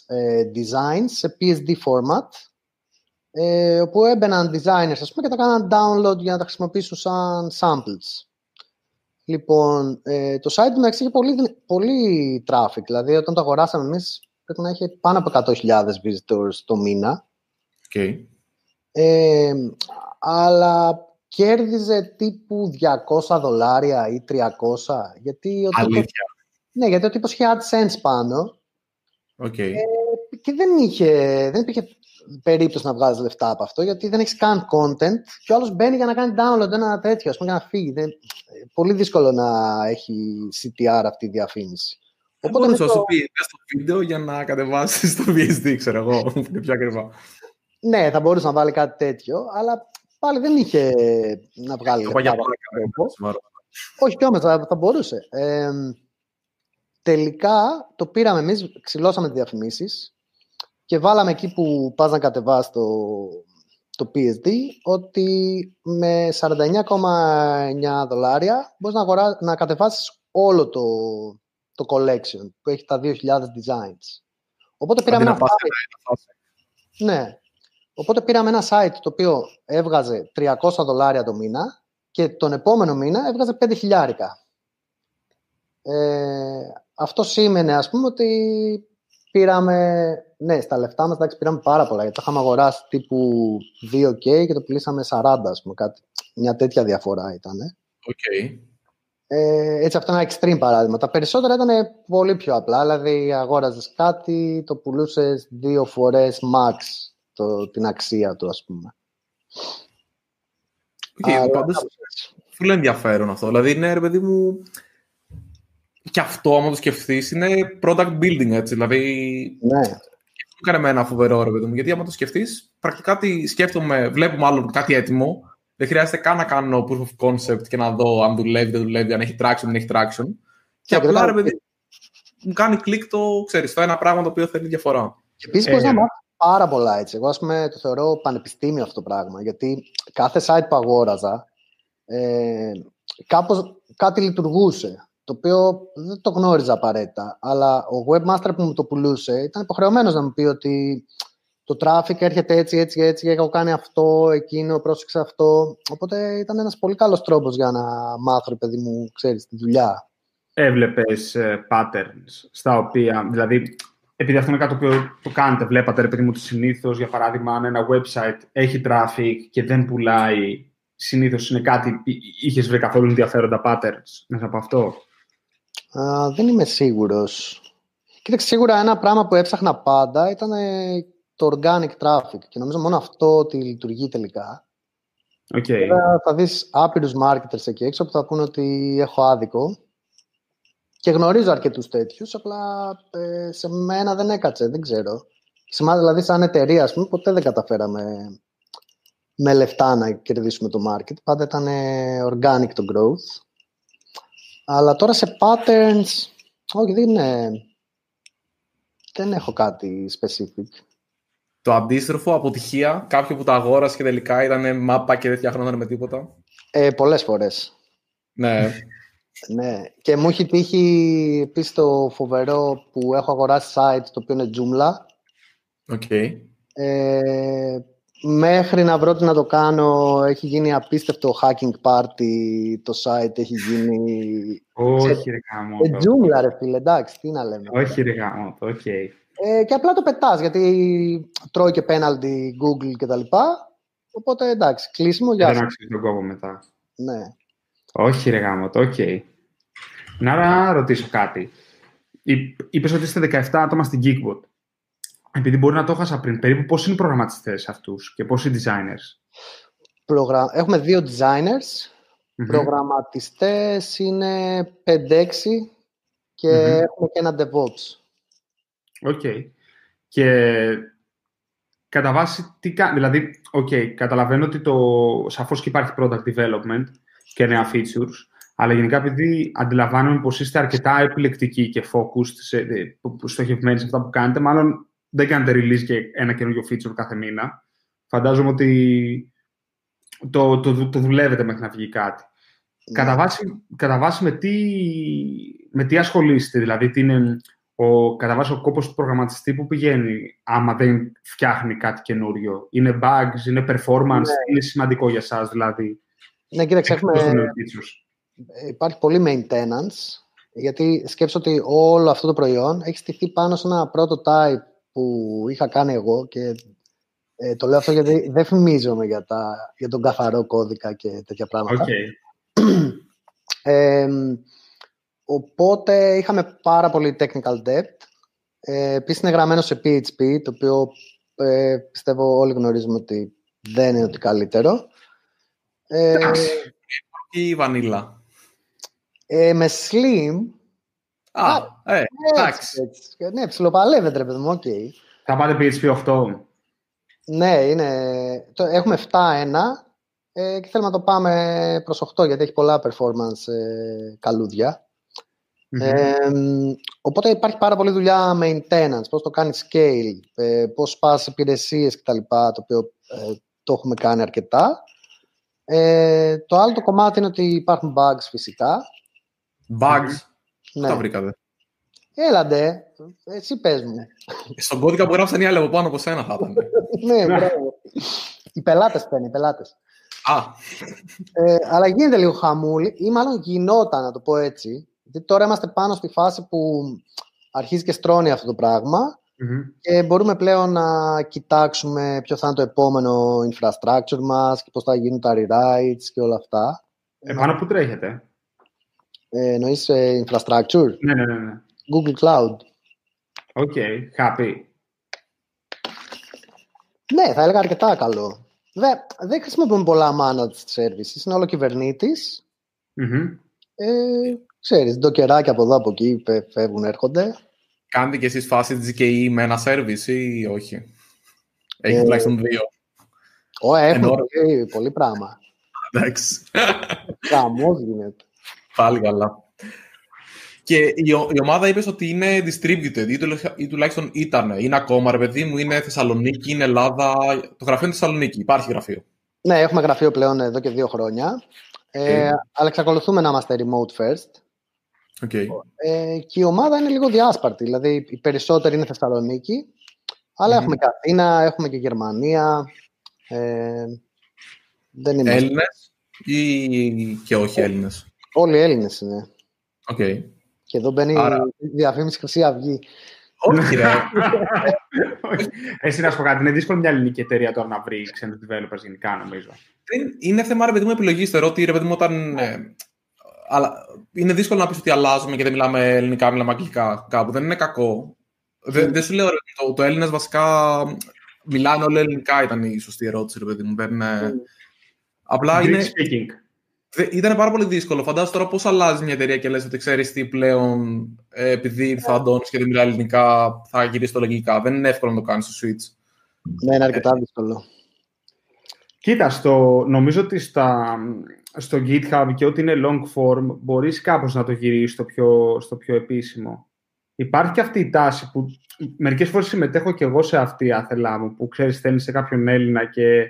ε, designs σε PSD format ε, όπου έμπαιναν designers ας πούμε, και τα κάναν download για να τα χρησιμοποιήσουν σαν samples. Λοιπόν, ε, το site του είχε πολύ, πολύ traffic. Δηλαδή, όταν το αγοράσαμε εμείς, πρέπει να είχε πάνω από 100.000 visitors το μήνα. Okay. Ε, αλλά κέρδιζε τύπου 200 δολάρια ή 300. Γιατί ο Αλήθεια. Τύπος, ναι, γιατί ο τύπος είχε AdSense πάνω. Okay. Ε, και δεν, είχε, δεν υπήρχε περίπτωση να βγάζεις λεφτά από αυτό, γιατί δεν έχεις καν content και ο άλλος μπαίνει για να κάνει download ένα τέτοιο, ας πούμε, για να φύγει. Δεν, πολύ δύσκολο να έχει CTR αυτή η διαφήμιση. Οπότε μπορούσα να σου πει στο βίντεο για να κατεβάσεις το VSD, ξέρω εγώ, πιο ακριβά. Ναι, θα μπορούσε να βάλει κάτι τέτοιο, αλλά πάλι δεν είχε να βγάλει. Το για Όχι κι όμως, θα, θα μπορούσε. Ε, τελικά το πήραμε εμείς, ξυλώσαμε τις διαφημίσεις και βάλαμε εκεί που πας να κατεβάσει το, το PSD ότι με 49,9 δολάρια μπορείς να, αγορά, να κατεβάσεις όλο το, το collection που έχει τα 2.000 designs. Οπότε πήραμε ένα site. Ναι. Οπότε πήραμε ένα site το οποίο έβγαζε 300 δολάρια το μήνα και τον επόμενο μήνα έβγαζε 5 χιλιάρικα. Ε, αυτό σήμαινε, ας πούμε, ότι πήραμε, ναι, στα λεφτά μας, εντάξει, πήραμε πάρα πολλά, γιατί το είχαμε αγοράσει τύπου 2K και το πουλήσαμε 40, ας πούμε, κάτι. Μια τέτοια διαφορά ήταν. Okay. Ε, έτσι, αυτό είναι ένα extreme παράδειγμα. Τα περισσότερα ήταν πολύ πιο απλά, δηλαδή αγόραζες κάτι, το πουλούσες δύο φορές max το, την αξία του, ας πούμε. Okay, Αλλά, πάντως, πολύ ενδιαφέρον αυτό. Δηλαδή, είναι, ρε παιδί μου, και αυτό, άμα το σκεφτείς, είναι product building, έτσι. Δηλαδή, ναι. μου έκανε ένα φοβερό, ρε παιδί μου, γιατί άμα το σκεφτείς, πρακτικά τι σκέφτομαι, βλέπω μάλλον κάτι έτοιμο, δεν χρειάζεται καν να κάνω proof of concept και να δω αν δουλεύει, δεν δουλεύει, αν έχει traction, δεν έχει traction. Και, απλά, ρε παιδί, μου κάνει κλικ το, ξέρεις, το ένα πράγμα το οποίο θέλει διαφορά. Και επίσης, ε, να μάθεις πάρα πολλά έτσι. Εγώ, ας πούμε, το θεωρώ πανεπιστήμιο αυτό το πράγμα. Γιατί κάθε site που αγόραζα, ε, κάπως κάτι λειτουργούσε. Το οποίο δεν το γνώριζα απαραίτητα. Αλλά ο webmaster που μου το πουλούσε ήταν υποχρεωμένος να μου πει ότι το traffic έρχεται έτσι, έτσι, έτσι, έχω κάνει αυτό, εκείνο, πρόσεξε αυτό. Οπότε ήταν ένας πολύ καλός τρόπος για να μάθω, παιδί μου, ξέρεις, τη δουλειά. Έβλεπες uh, patterns στα οποία, δηλαδή, επειδή αυτό είναι κάτι που το κάνετε, βλέπατε, ρε παιδί μου, συνήθως, για παράδειγμα, αν ένα website έχει traffic και δεν πουλάει, συνήθως είναι κάτι, είχες βρει καθόλου ενδιαφέροντα patterns μέσα από αυτό; Uh, δεν είμαι σίγουρος. Κοίταξε, σίγουρα ένα πράγμα που έψαχνα πάντα ήταν το organic traffic και νομίζω μόνο αυτό ότι λειτουργεί τελικά. Okay. Βέβαια, θα δεις άπειρους marketers εκεί έξω που θα πούνε ότι έχω άδικο και γνωρίζω αρκετούς τέτοιους, απλά ε, σε μένα δεν έκατσε, δεν ξέρω. Σε μένα δηλαδή σαν εταιρεία, ας πούμε, ποτέ δεν καταφέραμε με λεφτά να κερδίσουμε το market. Πάντα ήταν organic το growth. Αλλά τώρα σε patterns, όχι, δεν, είναι, δεν έχω κάτι specific το αντίστροφο, αποτυχία, κάποιο που το αγόρασε και τελικά ήταν μάπα και δεν φτιάχνονταν με τίποτα. Ε, πολλές φορές. Ναι. Ναι. Και μου έχει τύχει επίσης το φοβερό που έχω αγοράσει site το οποίο είναι Joomla. Okay. Ε, μέχρι να βρω τι να το κάνω έχει γίνει απίστευτο hacking party το site έχει γίνει... Όχι ρε γάμο. Ε, Joomla ρε φίλε, εντάξει, τι να λέμε. Όχι ρε γαμώτο, OK. Okay. Ε, και απλά το πετάς, γιατί τρώει και πέναλτι Google και τα λοιπά. Οπότε εντάξει, κλείσιμο, για Δεν άξιζε τον κόπο μετά. Ναι. Όχι ρε γάμο, το οκ. Να ρωτήσω κάτι. Είπες ότι είστε 17 άτομα στην Geekbot. Επειδή μπορεί να το έχασα πριν, περίπου πώς είναι οι προγραμματιστές αυτούς και πόσοι designers; Προγρα... Έχουμε δύο designers. Mm-hmm. Προγραμματιστές είναι 5-6 και mm-hmm. έχουμε και ένα DevOps. OK. Και κατά βάση τι κάνει. Δηλαδή, οκ, καταλαβαίνω ότι το, σαφώς και υπάρχει product development και νέα features, αλλά γενικά επειδή αντιλαμβάνομαι πως είστε αρκετά επιλεκτικοί και focused, σε, στοχευμένοι σε αυτά που κάνετε, μάλλον δεν κάνετε release και ένα καινούργιο feature κάθε μήνα. Φαντάζομαι ότι το, το, το δουλεύετε μέχρι να βγει κάτι. Ναι. Κατά, βάση, κατά βάση με τι, με τι ασχολείστε, δηλαδή τι είναι ο, κατά βάση ο κόπος του προγραμματιστή που πηγαίνει άμα δεν φτιάχνει κάτι καινούριο; Είναι bugs, είναι performance, ναι. είναι σημαντικό για εσάς δηλαδή; Ναι, κοίταξε, έχουμε... Υπάρχει πολύ maintenance, γιατί σκέψω ότι όλο αυτό το προϊόν έχει στηθεί πάνω σε ένα prototype που είχα κάνει εγώ και ε, το λέω αυτό γιατί δεν φημίζομαι για, τα, για τον καθαρό κώδικα και τέτοια πράγματα. Okay. ε, Οπότε είχαμε πάρα πολύ technical debt. Ε, Επίσης είναι γραμμένο σε PHP, το οποίο ε, πιστεύω όλοι γνωρίζουμε ότι δεν είναι ότι καλύτερο. Ε, ή vanilla. Ε, με Slim Α, ε, εντάξει. Ναι, ψιλοπαλεύεται, ρε παιδί μου, οκ. Θα πάτε PHP 8. Ναι, είναι... Έχουμε 7-1 ε, και θέλουμε να το πάμε προς 8 γιατί έχει πολλά performance ε, καλούδια. Ε, οπότε υπάρχει πάρα πολλή δουλειά maintenance, πώς το κάνεις scale, ε, πώς πας υπηρεσίες κτλ. Το οποίο ε, το έχουμε κάνει αρκετά. Ε, το άλλο το κομμάτι είναι ότι υπάρχουν bugs φυσικά. Bugs? Ναι. Τα βρήκατε. Έλαντε, εσύ πες μου. Στον κώδικα που γράψαν οι άλλοι από πάνω από σένα θα ήταν. ναι, μπράβο. οι πελάτες πένε, οι πελάτες. Α. Ε, αλλά γίνεται λίγο χαμούλη, ή μάλλον γινόταν, να το πω έτσι. Γιατί τώρα είμαστε πάνω στη φάση που αρχίζει και στρώνει αυτό το πραγμα και μπορούμε πλέον να κοιτάξουμε ποιο θα είναι το επόμενο infrastructure μας και πώς θα γίνουν τα rewrites και όλα αυτά. Επάνω που τρέχετε. Ε, εννοείς ε, infrastructure; Ναι, ναι, ναι, ναι. Google Cloud. Οκ, okay, happy. Ναι, θα έλεγα αρκετά καλό. Δεν, δεν χρησιμοποιούμε πολλά managed services, είναι όλο Kubernetes. Mm-hmm. Ε, ξέρεις, dockerάκια από εδώ από εκεί φεύγουν, έρχονται. Κάνετε και εσείς φάση GKE με ένα service ή όχι; Έχει ε, τουλάχιστον δύο. Ω, έχουμε πολύ, πολύ πράγμα. Εντάξει. Καμός γίνεται. Πάλι καλά. Και η, η ομάδα είπες ότι είναι distributed ή, τουλάχιστον ήταν. Είναι ακόμα, ρε παιδί μου, είναι Θεσσαλονίκη, είναι Ελλάδα. Το γραφείο είναι Θεσσαλονίκη. Υπάρχει γραφείο. Ναι, έχουμε γραφείο πλέον εδώ και δύο χρόνια. Ε, αλλά εξακολουθούμε να είμαστε remote first. Okay. Ε, και η ομάδα είναι λίγο διάσπαρτη. Δηλαδή, οι περισσότεροι είναι Θεσσαλονίκη, αλλά mm-hmm. έχουμε και Αθήνα, έχουμε και Γερμανία. Ε, δεν είμαστε... Έλληνες ή και όχι Έλληνες; Όλοι Έλληνες είναι. Okay. Και εδώ μπαίνει Άρα... η διαφήμιση Χρυσή Αυγή. Όχι, ρε. Εσύ να σου πω κάτι. Είναι δύσκολο μια ελληνική εταιρεία τώρα να βρει ξένους developers γενικά, νομίζω. Είναι θέμα, ρε παιδί μου, επιλογής. Θεωρώ ότι ρε παιδί μου, όταν. Ε, αλλά είναι δύσκολο να πεις ότι αλλάζουμε και δεν μιλάμε ελληνικά, μιλάμε αγγλικά κάπου. Δεν είναι κακό. Δεν, mm. δεν σου λέω, ρε, το, το Έλληνες βασικά μιλάνε όλα ελληνικά, ήταν η σωστή ερώτηση, ρε παιδί μου. Δεν, mm. Απλά είναι. Speaking. Ήταν πάρα πολύ δύσκολο. Φαντάζομαι τώρα πώς αλλάζει μια εταιρεία και λες ότι ξέρεις τι πλέον, ε, επειδή θα Αντώνη και δεν μιλάει ελληνικά, θα γυρίσεις το λογικά. Δεν είναι εύκολο να το κάνεις στο Switch. Ναι, είναι αρκετά δύσκολο. Κοίτα, στο, νομίζω ότι στα, στο GitHub και ό,τι είναι long form μπορείς κάπως να το γυρίσεις στο πιο, στο πιο επίσημο. Υπάρχει και αυτή η τάση που μερικές φορές συμμετέχω και εγώ σε αυτή άθελά μου που ξέρεις στέλνεις σε κάποιον Έλληνα και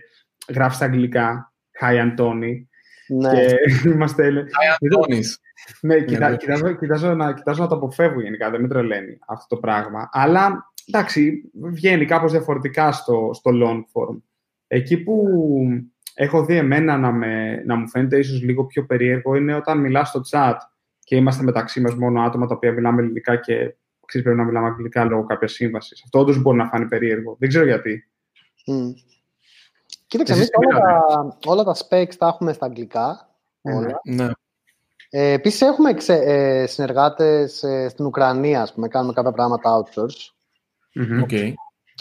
γράφεις στα αγγλικά Hi Αντώνη ναι. Και είμαστε... Ναι, κοιτά, κοιτάζω, κοιτάζω, να, κοιτάζω να το αποφεύγω γενικά, δεν με τρελαίνει αυτό το πράγμα. Αλλά, εντάξει, βγαίνει κάπως διαφορετικά στο, στο long form. Εκεί που έχω δει εμένα να, με, να μου φαίνεται ίσως λίγο πιο περίεργο είναι όταν μιλάς στο chat και είμαστε μεταξύ μας μόνο άτομα τα οποία μιλάμε ελληνικά και ξέρεις πρέπει να μιλάμε αγγλικά λόγω κάποιας σύμβασης. Αυτό όντως μπορεί να φάνει περίεργο. Δεν ξέρω γιατί. Mm. Κοίταξε, εμείς όλα, τα, όλα τα specs τα έχουμε στα αγγλικά. Ναι. Όλα. Ναι. Ε, Επίσης, έχουμε ξε, ε, συνεργάτες ε, στην Ουκρανία, ας πούμε, κάνουμε κάποια πράγματα outsource. Mm-hmm. Okay.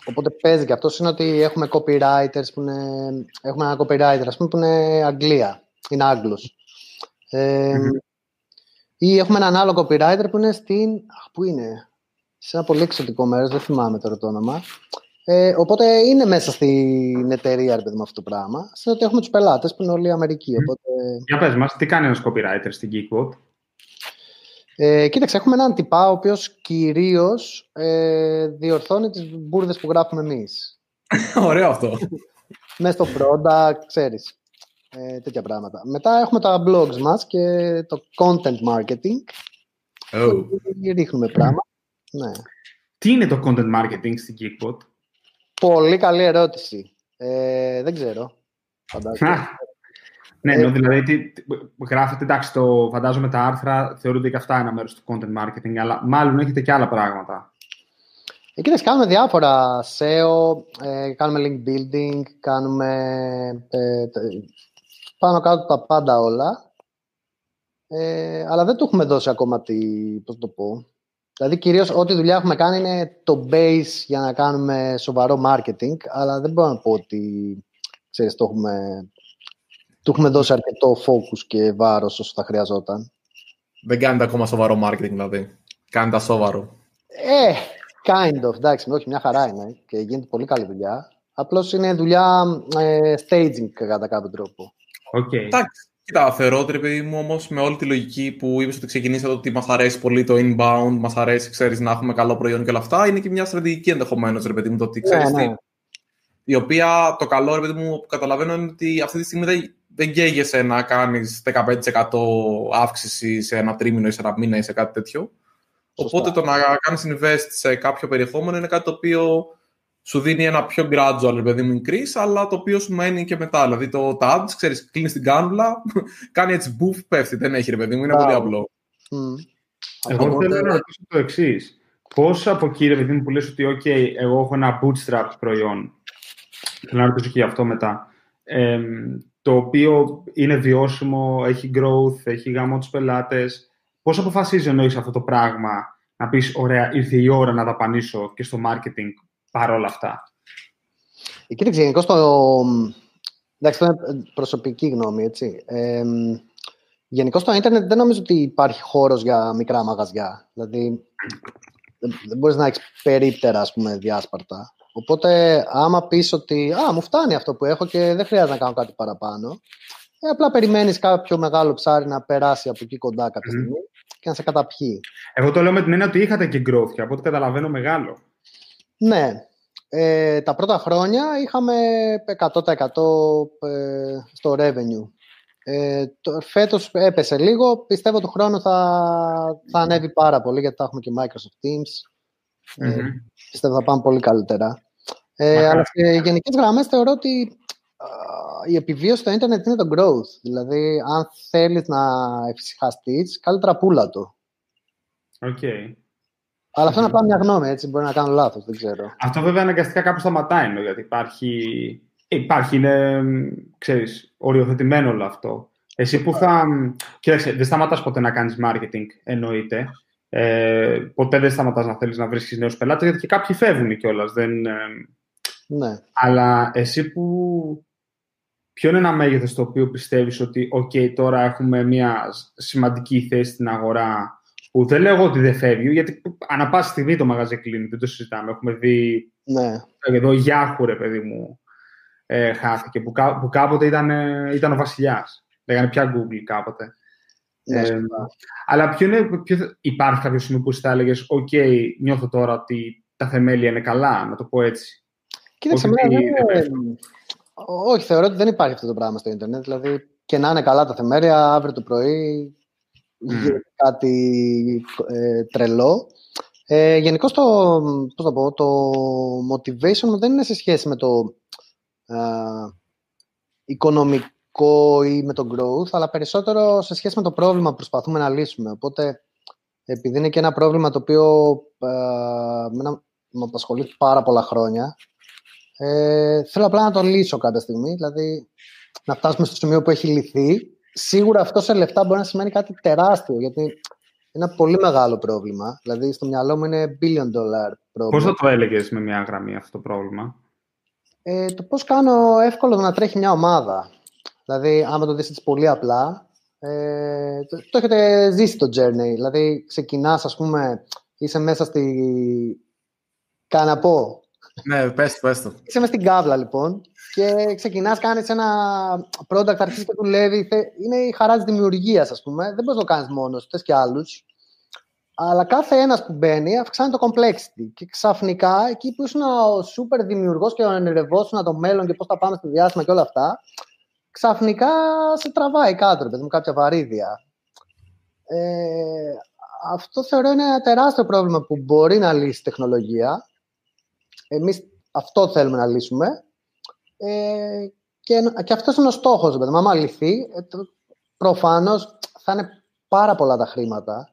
Οπότε παίζει και αυτός είναι ότι έχουμε copywriters που είναι. Έχουμε ένα copywriter, ας πούμε, που είναι Αγγλία. Είναι Άγγλος. Ε, mm-hmm. Ή έχουμε έναν άλλο copywriter που είναι στην. Πού είναι; Σε ένα πολύ εξωτικό μέρος, δεν θυμάμαι τώρα το όνομα. Ε, οπότε είναι μέσα στην εταιρεία ρε παιδί, με αυτό το πράγμα. Σε ότι έχουμε τους πελάτες που είναι όλοι Αμερικοί. Οπότε... Για πες μας, τι κάνει ένας copywriter στην Geekbot. Ε, κοίταξε, έχουμε έναν τυπά ο οποίος κυρίως ε, διορθώνει τις μπουρδες που γράφουμε εμείς. Ωραίο αυτό. Μέσα στο product, ξέρεις. Ε, τέτοια πράγματα. Μετά έχουμε τα blogs μας και το content marketing. Oh. Ρίχνουμε πράγμα. Ναι. Τι είναι το content marketing στην Geekbot? Πολύ καλή ερώτηση. Ε, δεν ξέρω. Φαντάζομαι. Ναι, ε, δηλαδή τι, γράφετε, εντάξει, το, φαντάζομαι τα άρθρα θεωρούνται και αυτά ένα μέρος του content marketing, αλλά μάλλον έχετε και άλλα πράγματα. Εκεί κάνουμε διάφορα SEO, ε, κάνουμε link building, κάνουμε ε, πάνω κάτω τα πάντα όλα. Ε, αλλά δεν του έχουμε δώσει ακόμα τη, πώς το πω, Δηλαδή, κυρίως ό,τι δουλειά έχουμε κάνει είναι το base για να κάνουμε σοβαρό marketing, αλλά δεν μπορώ να πω ότι, ξέρεις, το έχουμε, του έχουμε δώσει αρκετό focus και βάρος όσο θα χρειαζόταν. Δεν κάνετε ακόμα σοβαρό marketing, δηλαδή. κάνει τα σόβαρο. Ε, kind of, εντάξει, όχι, μια χαρά είναι και γίνεται πολύ καλή δουλειά. Απλώς είναι δουλειά ε, staging κατά κάποιο τρόπο. Okay. Εντάξει, κοίτα, θεωρώ ότι παιδί μου όμως με όλη τη λογική που είπες ότι ξεκινήσατε ότι μας αρέσει πολύ το inbound, μας αρέσει, ξέρεις, να έχουμε καλό προϊόν και όλα αυτά, είναι και μια στρατηγική ενδεχομένως, ρε παιδί μου, το ότι ξέρεις ναι, ναι. η οποία το καλό, ρε παιδί μου, που καταλαβαίνω είναι ότι αυτή τη στιγμή δεν, δεν καίγεσαι να κάνεις 15% αύξηση σε ένα τρίμηνο ή σε ένα μήνα ή σε κάτι τέτοιο. Οπότε το να κάνεις invest σε κάποιο περιεχόμενο είναι κάτι το οποίο σου δίνει ένα πιο gradual, παιδί μου, increase, αλλά το οποίο σου μένει και μετά. Δηλαδή το ads, ξέρεις, κλείνεις την κάνουλα, κάνει έτσι μπουφ, πέφτει, δεν έχει, ρε παιδί μου, είναι πολύ απλό. Εγώ θέλω να ρωτήσω το εξής. Πώς από εκεί, ρε παιδί μου, που λες ότι, OK, εγώ έχω ένα bootstrap προϊόν, θέλω να ρωτήσω και γι' αυτό μετά, ε, το οποίο είναι βιώσιμο, έχει growth, έχει γάμο τους πελάτες, πώς αποφασίζει να έχει αυτό το πράγμα, να πεις, ωραία, ήρθε η ώρα να δαπανίσω και στο marketing παρόλα αυτά. Ε, κοίταξε, γενικώς το... Εντάξει, αυτό είναι προσωπική γνώμη, έτσι. Ε, γενικώς στο ίντερνετ δεν νομίζω ότι υπάρχει χώρος για μικρά μαγαζιά. Δηλαδή, δεν μπορείς να έχεις περίπτερα, ας πούμε, διάσπαρτα. Οπότε, άμα πεις ότι «Α, μου φτάνει αυτό που έχω και δεν χρειάζεται να κάνω κάτι παραπάνω», ε, απλά περιμένεις κάποιο μεγάλο ψάρι να περάσει από εκεί κοντά κάποια στιγμή και να σε καταπιεί. Εγώ το λέω με την έννοια ότι είχατε και growth από ό,τι καταλαβαίνω μεγάλο. Ναι. Ε, τα πρώτα χρόνια είχαμε 100% ε, στο revenue. Ε, το, φέτος έπεσε λίγο. Πιστεύω του χρόνου θα, θα ανέβει πάρα πολύ γιατί θα έχουμε και Microsoft Teams. Ε, πιστεύω θα πάμε πολύ καλύτερα. Ε, αλλά σε γενικές γραμμές θεωρώ ότι η επιβίωση στο ίντερνετ είναι το growth. Δηλαδή, αν θέλεις να εφησυχαστείς, καλύτερα πουλά το. Okay. Αλλά αυτό είναι απλά μια γνώμη, έτσι. Μπορεί να κάνω λάθος, δεν ξέρω. Αυτό βέβαια αναγκαστικά κάπου σταματάει, γιατί υπάρχει. Υπάρχει, είναι, ξέρεις, οριοθετημένο όλο αυτό. Εσύ που θα... Κοίταξε, δεν σταματάς ποτέ να κάνεις marketing, εννοείται. Ε, ποτέ δεν σταματάς να θέλεις να βρίσκεις νέους πελάτες, γιατί και κάποιοι φεύγουν κιόλας. Δεν... Ε, ναι. Αλλά εσύ που... Ποιο είναι ένα μέγεθος το οποίο πιστεύεις ότι OK, τώρα έχουμε μια σημαντική θέση στην αγορά που δεν λέω ότι δεν φεύγει, γιατί ανά πάση στιγμή το μαγαζί κλείνει, δεν το συζητάμε. Έχουμε δει ναι. εδώ Γιάχου, ρε παιδί μου, ε, χάθηκε, που, που κάποτε ήταν, ε, ήταν ο βασιλιάς. Λέγανε πια Google κάποτε. Ναι, ε, αλλά ποιο είναι, ποιο, υπάρχει κάποιος σημείο που θα έλεγες, OK, νιώθω τώρα ότι τα θεμέλια είναι καλά, να το πω έτσι. Κοίταξε, όχι, όχι, θεωρώ ότι δεν υπάρχει αυτό το πράγμα στο Ιντερνετ. Δηλαδή, και να είναι καλά τα θεμέλια, αύριο το πρωί mm. κάτι ε, τρελό. Ε, Γενικώ το, πώς θα πω, το motivation μου δεν είναι σε σχέση με το ε, οικονομικό ή με το growth, αλλά περισσότερο σε σχέση με το πρόβλημα που προσπαθούμε να λύσουμε. Οπότε, επειδή είναι και ένα πρόβλημα το οποίο ε, με απασχολεί πάρα πολλά χρόνια, ε, θέλω απλά να το λύσω κάποια στιγμή, δηλαδή να φτάσουμε στο σημείο που έχει λυθεί σίγουρα αυτό σε λεφτά μπορεί να σημαίνει κάτι τεράστιο, γιατί είναι ένα πολύ μεγάλο πρόβλημα. Δηλαδή, στο μυαλό μου είναι billion dollar πρόβλημα. Πώς θα το έλεγες με μια γραμμή αυτό το πρόβλημα; Ε, το πώς κάνω εύκολο να τρέχει μια ομάδα. Δηλαδή, άμα το δεις έτσι πολύ απλά, ε, το, το, έχετε ζήσει το journey. Δηλαδή, ξεκινάς, ας πούμε, είσαι μέσα στη... Καναπό. Ναι, πες το, πες το. Είσαι μέσα στην κάβλα, λοιπόν, και ξεκινάς, κάνεις ένα product, αρχίζεις και δουλεύει. Είναι η χαρά της δημιουργίας, ας πούμε. Δεν μπορείς να το κάνεις μόνος, θες και άλλους. Αλλά κάθε ένας που μπαίνει αυξάνει το complexity. Και ξαφνικά, εκεί που ήσουν ο super δημιουργός και ο ενεργευόσουν το μέλλον και πώς θα πάμε στο διάστημα και όλα αυτά, ξαφνικά σε τραβάει κάτω, παιδί μου, κάποια βαρύδια. Ε, αυτό θεωρώ είναι ένα τεράστιο πρόβλημα που μπορεί να λύσει η τεχνολογία. Εμείς αυτό θέλουμε να λύσουμε. Ε, και, και αυτός είναι ο στόχος, παιδί. Άμα λυθεί, ε, προφανώς θα είναι πάρα πολλά τα χρήματα,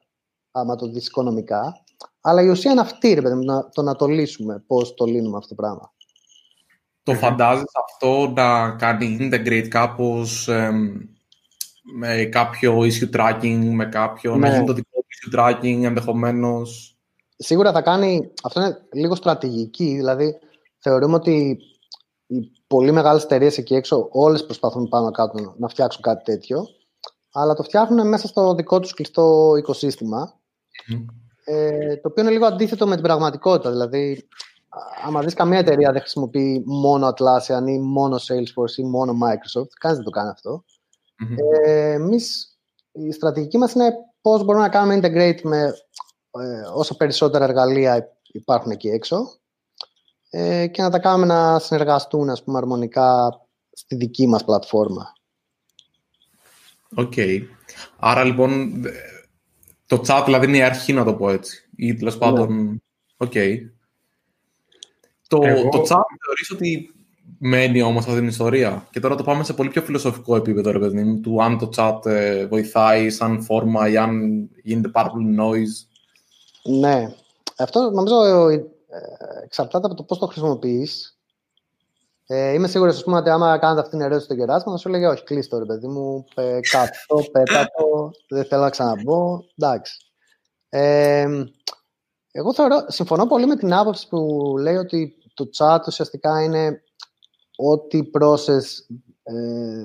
άμα το δεις οικονομικά, αλλά η ουσία είναι αυτή, ρε παιδί, να, το να το λύσουμε, πώς το λύνουμε αυτό το πράγμα. Το φαντάζεσαι αυτό να κάνει integrate κάπως με κάποιο issue tracking, με κάποιο, ναι. να γίνει το δικό issue tracking ενδεχομένως; Σίγουρα θα κάνει, αυτό είναι λίγο στρατηγική, δηλαδή θεωρούμε ότι οι πολύ μεγάλες εταιρείες εκεί έξω όλες προσπαθούν πάνω κάτω να φτιάξουν κάτι τέτοιο αλλά το φτιάχνουν μέσα στο δικό τους κλειστό οικοσύστημα. ε, το οποίο είναι λίγο αντίθετο με την πραγματικότητα. Δηλαδή, άμα δεις καμία εταιρεία δεν χρησιμοποιεί μόνο Atlassian ή μόνο Salesforce ή μόνο Microsoft, κανείς δεν το κάνει αυτό. Mm-hmm. Ε, εμείς, η στρατηγική μας είναι πώς μπορούμε να κάνουμε integrate με ε, όσο περισσότερα εργαλεία υπάρχουν εκεί έξω ε, και να τα κάνουμε να συνεργαστούν ας πούμε, αρμονικά στη δική μας πλατφόρμα. Οκ. Okay. Άρα λοιπόν το chat δηλαδή είναι η αρχή να το πω έτσι. Ή τέλος ναι. πάντων... Οκ. Okay. Το, Εγώ... το chat θεωρείς ότι μένει όμως αυτή την ιστορία; Και τώρα το πάμε σε πολύ πιο φιλοσοφικό επίπεδο, ρε παιδί μου, του αν το chat ε, βοηθάει σαν φόρμα ή αν γίνεται πάρα πολύ noise. Ναι. Αυτό νομίζω ε, εξαρτάται από το πώς το χρησιμοποιείς. Ε, είμαι σίγουρος πούμε, ότι άμα κάνετε αυτή την ερώτηση στο γεράσμα, θα σου έλεγε Όχι, κλείστο ρε παιδί μου. Ε, κάτω, πέτατο, δεν θέλω να ξαναμπω. Εντάξει. Ε, εγώ θεωρώ, συμφωνώ πολύ με την άποψη που λέει ότι το chat ουσιαστικά είναι ό,τι process ε,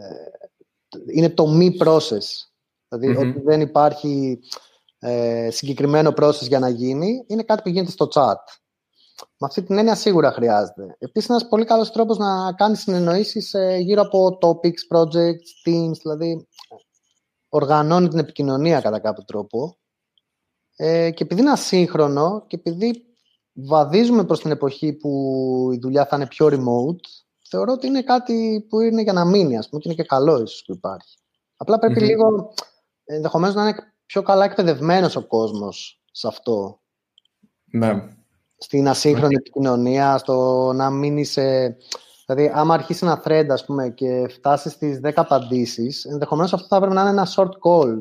είναι το μη process. δηλαδη ότι δεν υπάρχει ε, συγκεκριμένο process για να γίνει, είναι κάτι που γίνεται στο chat. Με αυτή την έννοια σίγουρα χρειάζεται. Επίσης, ένας πολύ καλός τρόπος να κάνεις συνεννοήσεις ε, γύρω από topics, projects, teams, δηλαδή οργανώνει την επικοινωνία κατά κάποιο τρόπο. Ε, και επειδή είναι ασύγχρονο και επειδή βαδίζουμε προς την εποχή που η δουλειά θα είναι πιο remote, θεωρώ ότι είναι κάτι που είναι για να μείνει, ας πούμε, και είναι και καλό ίσως που υπάρχει. Απλά λίγο, ενδεχομένως να είναι πιο καλά εκπαιδευμένος ο κόσμος σε αυτό. Ναι στην ασύγχρονη επικοινωνία, στο να μείνει σε... Δηλαδή, άμα αρχίσει ένα thread, ας πούμε, και φτάσει στις 10 απαντήσεις, ενδεχομένως αυτό θα πρέπει να είναι ένα short call.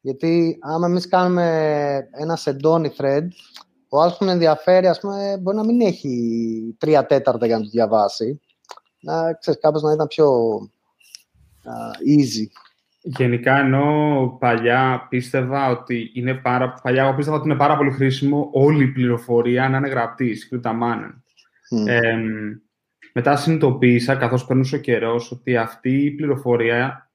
Γιατί άμα εμείς κάνουμε ένα σεντόνι thread, ο άλλος που ενδιαφέρει, ας πούμε, μπορεί να μην έχει τρία τέταρτα για να το διαβάσει. Να, ξέρεις, κάπως να ήταν πιο uh, easy. Γενικά, ενώ παλιά πίστευα ότι είναι πάρα, παλιά εγώ πίστευα ότι είναι πάρα πολύ χρήσιμο όλη η πληροφορία να είναι γραπτή, script mm. ε, μετά συνειδητοποίησα, καθώς περνούσε ο καιρός, ότι αυτή η πληροφορία,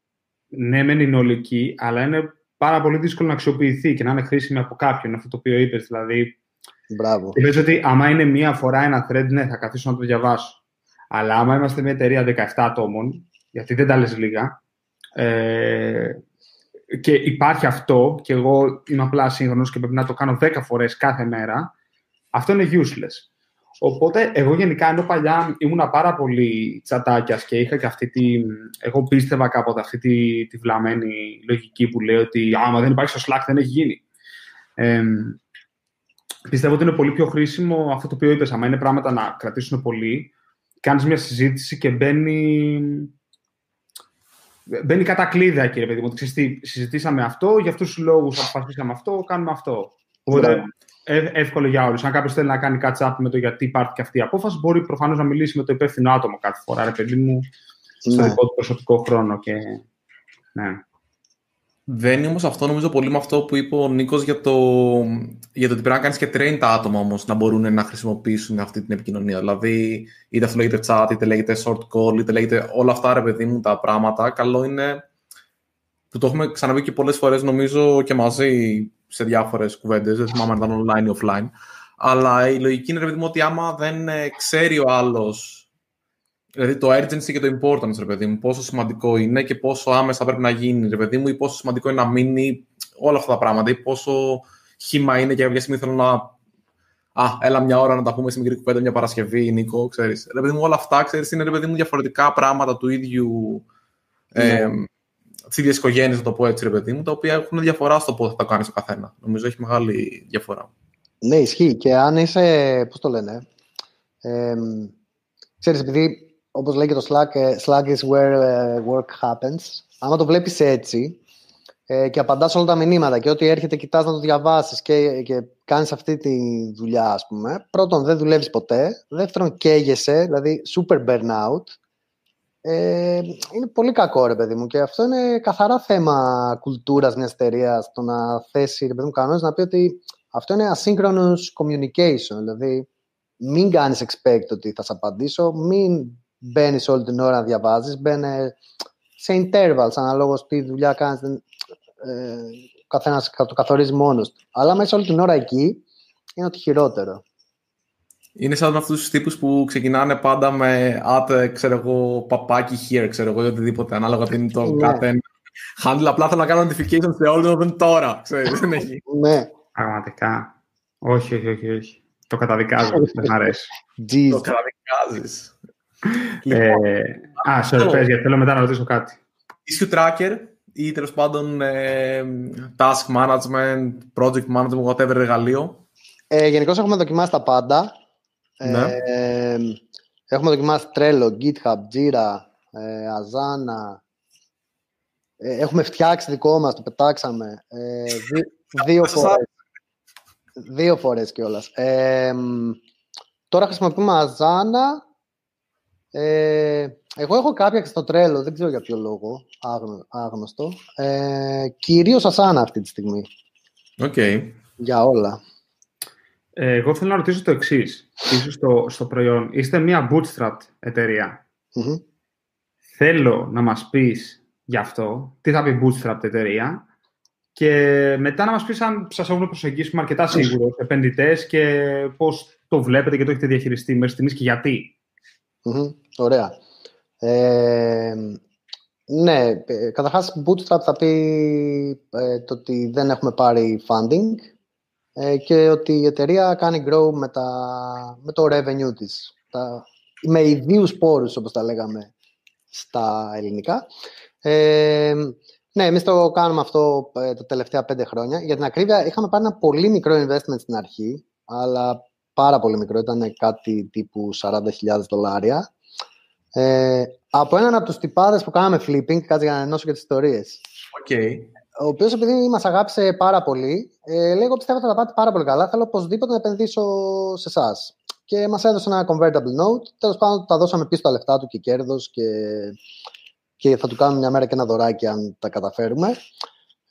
ναι, μεν είναι ολική, αλλά είναι πάρα πολύ δύσκολο να αξιοποιηθεί και να είναι χρήσιμη από κάποιον, αυτό το οποίο είπες, δηλαδή... Μπράβο. Είπες ότι άμα είναι μία φορά ένα thread, ναι, θα καθίσω να το διαβάσω. Αλλά άμα είμαστε μια εταιρεία 17 ατόμων, γιατί δεν τα λες λίγα, ε, και υπάρχει αυτό, και εγώ είμαι απλά σύγχρονος και πρέπει να το κάνω 10 φορές κάθε μέρα, αυτό είναι useless. Οπότε, εγώ γενικά, ενώ παλιά ήμουνα πάρα πολύ τσατάκιας και είχα και αυτή τη. Εγώ πίστευα κάποτε αυτή τη, τη βλαμμένη λογική που λέει ότι άμα δεν υπάρχει στο Slack δεν έχει γίνει. Ε, πιστεύω ότι είναι πολύ πιο χρήσιμο αυτό το οποίο είπες. Άμα είναι πράγματα να κρατήσουν πολύ, κάνεις μια συζήτηση και μπαίνει μπαίνει κατά κλείδα, κύριε παιδί μου. συζητήσαμε αυτό, για αυτούς τους λόγους αποφασίσαμε αυτό, κάνουμε αυτό. Οπότε, ναι. ε, εύκολο για όλους. Αν κάποιος θέλει να κάνει catch up με το γιατί υπάρχει και αυτή η απόφαση, μπορεί προφανώς να μιλήσει με το υπεύθυνο άτομο κάθε φορά, ρε παιδί μου, στο ναι. δικό του προσωπικό χρόνο. Και... Ναι. Δεν είναι όμως αυτό, νομίζω πολύ με αυτό που είπε ο Νίκος για το, για το ότι πρέπει να κάνεις και train τα άτομα όμως να μπορούν να χρησιμοποιήσουν αυτή την επικοινωνία. Δηλαδή, είτε αυτό λέγεται chat, είτε λέγεται short call, είτε λέγεται όλα αυτά, ρε παιδί μου, τα πράγματα. Καλό είναι. που το έχουμε ξαναπεί και πολλές φορές, νομίζω και μαζί σε διάφορες κουβέντες. Δεν θυμάμαι αν ήταν online ή offline. Αλλά η λογική είναι, ρε παιδί μου, ότι άμα δεν ε, ξέρει ο άλλος Δηλαδή το urgency και το importance, ρε παιδί μου, πόσο σημαντικό είναι και πόσο άμεσα πρέπει να γίνει, ρε παιδί μου, ή πόσο σημαντικό είναι να μείνει όλα αυτά τα πράγματα, ή πόσο χήμα είναι και κάποια στιγμή θέλω να. Α, έλα μια ώρα να τα πούμε στη μικρή κουβέντα, μια Παρασκευή, Νίκο, ξέρεις. Ρε παιδί μου, όλα αυτά, ξέρεις, είναι ρε παιδί μου διαφορετικά πράγματα του ίδιου. Ε, ναι. της ίδιας οικογένειας, να το πω έτσι, ρε παιδί μου, τα οποία έχουν διαφορά στο πώ θα τα κάνεις ο καθένας. Νομίζω έχει μεγάλη διαφορά. Ναι, ισχύει. Και αν είσαι. Πώς το λένε. Ε, ξέρεις, επειδή όπως λέει και το Slack, ε, Slack is where ε, work happens. Άμα το βλέπεις έτσι ε, και απαντάς όλα τα μηνύματα και ό,τι έρχεται κοιτάς να το διαβάσεις και, και κάνεις αυτή τη δουλειά, ας πούμε, πρώτον δεν δουλεύεις ποτέ, δεύτερον καίγεσαι, δηλαδή super burnout, ε, είναι πολύ κακό ρε παιδί μου και αυτό είναι καθαρά θέμα κουλτούρας μιας εταιρείας το να θέσει ρε παιδί μου κανόνες να πει ότι αυτό είναι asynchronous communication, δηλαδή μην κάνεις expect ότι θα σε απαντήσω, μην μπαίνεις όλη την ώρα να διαβάζεις, μπαίνει σε intervals αναλόγως τι δουλειά κάνεις. Ε, καθένας το καθορίζει μόνος του. Αλλά μέσα όλη την ώρα εκεί είναι ότι χειρότερο. Είναι σαν αυτούς τους τύπους που ξεκινάνε πάντα με at, ξέρω εγώ, παπάκι here, ξέρω εγώ, ή οτιδήποτε, ανάλογα τι είναι το ναι. κάθε handle. Απλά θέλω να κάνω notification σε όλους δεν τώρα, ξέρεις, δεν έχει. Ναι. Πραγματικά. Όχι, όχι, όχι, όχι. Το καταδικάζω, δεν μ' αρέσει. Το καταδικάζεις. ε, α, σε πες, γιατί θέλω μετά να ρωτήσω κάτι. Issue tracker ή τέλος πάντων ε, task management, project management, whatever εργαλείο. Ε, Γενικώς έχουμε δοκιμάσει τα πάντα. Ναι. Ε, έχουμε δοκιμάσει Trello, GitHub, Jira, ε, Asana. Ε, έχουμε φτιάξει δικό μας, το πετάξαμε. Ε, δύο φορές. δύο φορές κιόλας. Ε, τώρα χρησιμοποιούμε Asana. Ε, εγώ έχω κάποια στο Trello, δεν ξέρω για ποιο λόγο, άγνωστο. Ε, κυρίως Asana αυτή τη στιγμή. Οκ. Για όλα. Ε, εγώ θέλω να ρωτήσω το εξής, ίσως στο, στο προϊόν. Είστε μια bootstrap εταιρεία Θέλω να μας πεις γι' αυτό, τι θα πει bootstrap εταιρεία και μετά να μας πεις αν σας έχουν προσεγγίσει με αρκετά σίγουρος επενδυτές και πώς το βλέπετε και το έχετε διαχειριστεί μέχρι στιγμής και γιατί. Ωραία. Ε, ναι, ε, καταρχάς bootstrap θα πει ε, το ότι δεν έχουμε πάρει funding ε, και ότι η εταιρεία κάνει grow με, τα, με το revenue της. Τα, με ιδίους πόρους, όπως τα λέγαμε στα ελληνικά. Ε, ναι, εμείς το κάνουμε αυτό ε, τα τελευταία πέντε χρόνια. Για την ακρίβεια, είχαμε πάρει ένα πολύ μικρό investment στην αρχή, αλλά πάρα πολύ μικρό, ήταν κάτι τύπου 40.000 δολάρια. Ε, από έναν από τους τυπάδες που κάναμε flipping, κάτσε για να ενώσω και τις ιστορίες. Okay ο οποίος επειδή μας αγάπησε πάρα πολύ, ε, λέει: Εγώ πιστεύω ότι θα τα πάτε πάρα πολύ καλά. Θέλω οπωσδήποτε να επενδύσω σε εσάς. Και μας έδωσε ένα convertible note. Τέλος πάντων, τα δώσαμε πίσω τα λεφτά του και κέρδος και, και θα του κάνουμε μια μέρα και ένα δωράκι αν τα καταφέρουμε.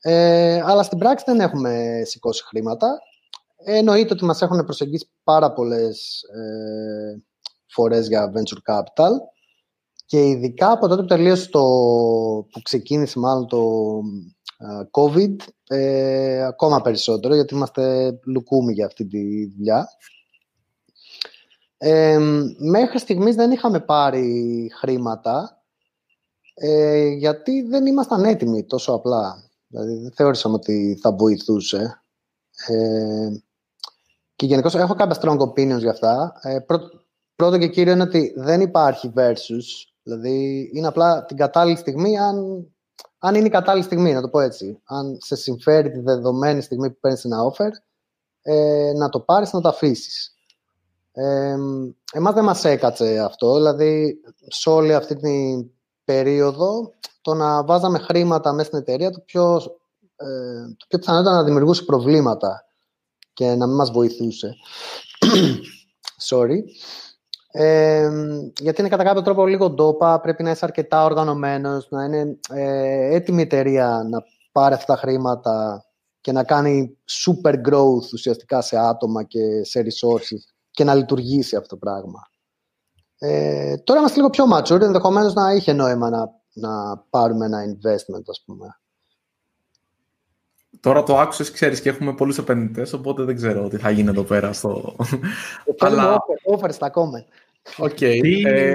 Ε, αλλά στην πράξη δεν έχουμε σηκώσει χρήματα. Ε, εννοείται ότι μας έχουν προσεγγίσει πάρα πολλές ε, φορές για venture capital και ειδικά από τότε που τελείωσε το, που ξεκίνησε μάλλον το COVID ε, ακόμα περισσότερο γιατί είμαστε λουκούμοι για αυτή τη δουλειά. Ε, μέχρι στιγμής δεν είχαμε πάρει χρήματα ε, γιατί δεν ήμασταν έτοιμοι τόσο απλά. Δηλαδή δεν θεώρησαμε ότι θα βοηθούσε. Ε, και γενικώς έχω κάποια strong opinions για αυτά. Ε, πρώτο και κύριο είναι ότι δεν υπάρχει versus. Δηλαδή είναι απλά την κατάλληλη στιγμή αν αν είναι η κατάλληλη στιγμή, να το πω έτσι. Αν σε συμφέρει τη δεδομένη στιγμή που παίρνεις ένα offer, ε, να το πάρεις, να το αφήσεις. Ε, εμάς δεν μας έκατσε αυτό, δηλαδή σε όλη αυτή την περίοδο το να βάζαμε χρήματα μέσα στην εταιρεία το πιο, ε, το πιο πιθανό ήταν να δημιουργούσε προβλήματα και να μην μας βοηθούσε. Sorry γιατί είναι κατά κάποιο τρόπο λίγο ντόπα, πρέπει να είσαι αρκετά οργανωμένος, να είναι ε, έτοιμη η εταιρεία να πάρει αυτά τα χρήματα και να κάνει super growth ουσιαστικά σε άτομα και σε resources και να λειτουργήσει αυτό το πράγμα. Ε, τώρα είμαστε λίγο πιο mature, ενδεχομένως να είχε νόημα να, να πάρουμε ένα investment, ας πούμε. Τώρα το άκουσες, ξέρεις και έχουμε πολλούς επενδυτές, οπότε δεν ξέρω τι θα γίνει εδώ πέρα. Στο... Αλλά... offer στα comment. Οκ. Okay. Ε,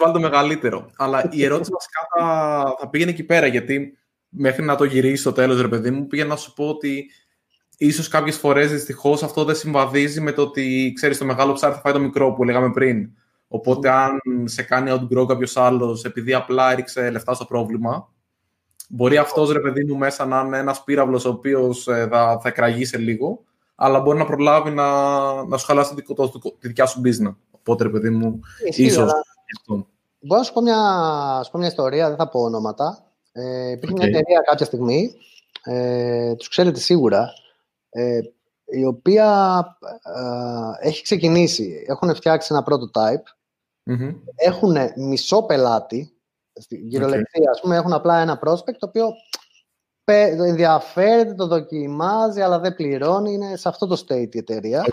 βάλει το μεγαλύτερο. Αλλά η ερώτηση βασικά θα, θα πήγαινε εκεί πέρα, γιατί μέχρι να το γυρίσει στο τέλος, ρε παιδί μου, πήγαινε να σου πω ότι ίσως κάποιες φορές δυστυχώς αυτό δεν συμβαδίζει με το ότι ξέρεις το μεγάλο ψάρι θα φάει το μικρό που λέγαμε πριν. Οπότε, αν σε κάνει outgrow κάποιος άλλος επειδή απλά έριξε λεφτά στο πρόβλημα, Μπορεί αυτός ρε παιδί μου μέσα να είναι ένας πύραυλος ο οποίος ε, θα, θα εκραγεί σε λίγο, αλλά μπορεί να προλάβει να, να σου χαλάσει το, το, τη δικιά σου business. Οπότε ρε παιδί μου, ίσως. Μπορώ να σου πω, μια, σου πω μια ιστορία, δεν θα πω ονόματα. Ε, υπήρχε okay. μια εταιρεία κάποια στιγμή, ε, τους ξέρετε σίγουρα, ε, η οποία ε, έχει ξεκινήσει, έχουν φτιάξει ένα prototype, mm-hmm. έχουν μισό πελάτη, στην κυριολεξία, okay. ας πούμε, έχουν απλά ένα prospect το οποίο ενδιαφέρεται, το δοκιμάζει, αλλά δεν πληρώνει. Είναι σε αυτό το state η εταιρεία.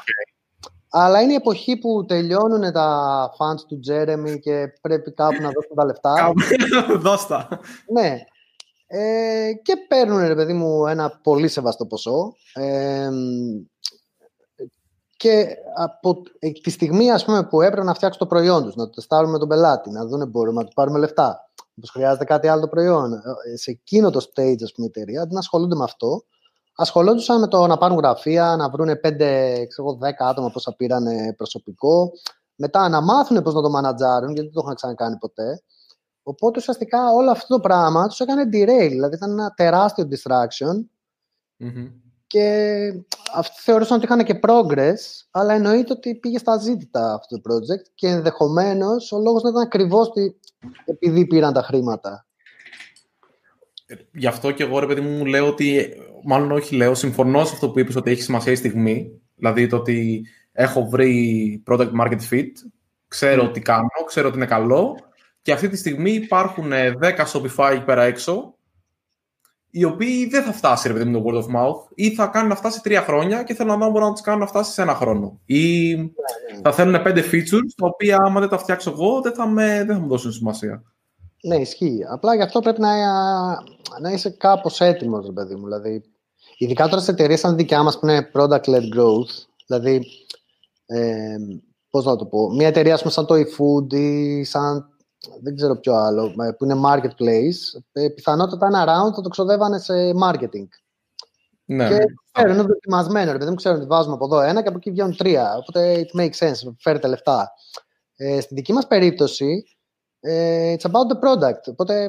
Αλλά είναι η εποχή που τελειώνουν τα fans του Jeremy και πρέπει κάπου να δώσουν τα λεφτά. Δώστα. Ναι. Ε, και παίρνουν, ρε παιδί μου, ένα πολύ σεβαστό ποσό. Ε, και από τη στιγμή ας πούμε, που έπρεπε να φτιάξουν το προϊόν τους, να το τεστάρουμε τον πελάτη, να δουν μπορούμε να του πάρουμε λεφτά, πως χρειάζεται κάτι άλλο το προϊόν. Ε, σε εκείνο το stage, ας πούμε, η εταιρεία, αντί να ασχολούνται με αυτό, ασχολούνταν με το να πάρουν γραφεία, να βρουν 5, 10 άτομα πόσα πήραν προσωπικό, μετά να μάθουν πώς να το μανατζάρουν, γιατί δεν το είχαν ξανακάνει ποτέ. Οπότε ουσιαστικά όλο αυτό το πράγμα τους έκανε derail, δηλαδή ήταν ένα τεράστιο distraction. Mm-hmm. Και αυτοί θεωρούσαν ότι είχαν και progress, αλλά εννοείται ότι πήγε στα ζήτητα αυτό το project και ενδεχομένως ο λόγος να ήταν ακριβώς επειδή πήραν τα χρήματα. Γι' αυτό και εγώ, ρε παιδί μου, λέω ότι. Μάλλον όχι, λέω, συμφωνώ σε αυτό που είπες ότι έχει σημασία η στιγμή. Δηλαδή το ότι έχω βρει product market fit, ξέρω mm. τι κάνω, ξέρω ότι είναι καλό και αυτή τη στιγμή υπάρχουν 10 Shopify εκεί πέρα έξω οι οποίοι δεν θα φτάσει ρε παιδί μου το word of mouth ή θα κάνουν να φτάσει τρία χρόνια και θέλω να δω αν μπορώ να τους κάνουν να φτάσει σε ένα χρόνο. Ή θα θέλουν πέντε features τα οποία άμα δεν τα φτιάξω εγώ δεν θα, με, δεν θα μου δώσουν σημασία. Ναι, ισχύει. Απλά γι' αυτό πρέπει να, να είσαι κάπως έτοιμος, ρε παιδί μου. Δηλαδή, ειδικά τώρα σε εταιρείες σαν δικιά μας που είναι product-led growth, δηλαδή, ε, πώς να το πω, μια εταιρεία πούμε, σαν το eFood ή σαν δεν ξέρω ποιο άλλο, που είναι marketplace, ε, πιθανότατα ένα round θα το ξοδεύανε σε marketing. Ναι. Και ξέρουν, είναι δοκιμασμένο, επειδή δεν ξέρουν ότι βάζουμε από εδώ ένα και από εκεί βγαίνουν τρία. Οπότε it makes sense, φέρετε λεφτά. Ε, στη δική μας περίπτωση, ε, it's about the product. Οπότε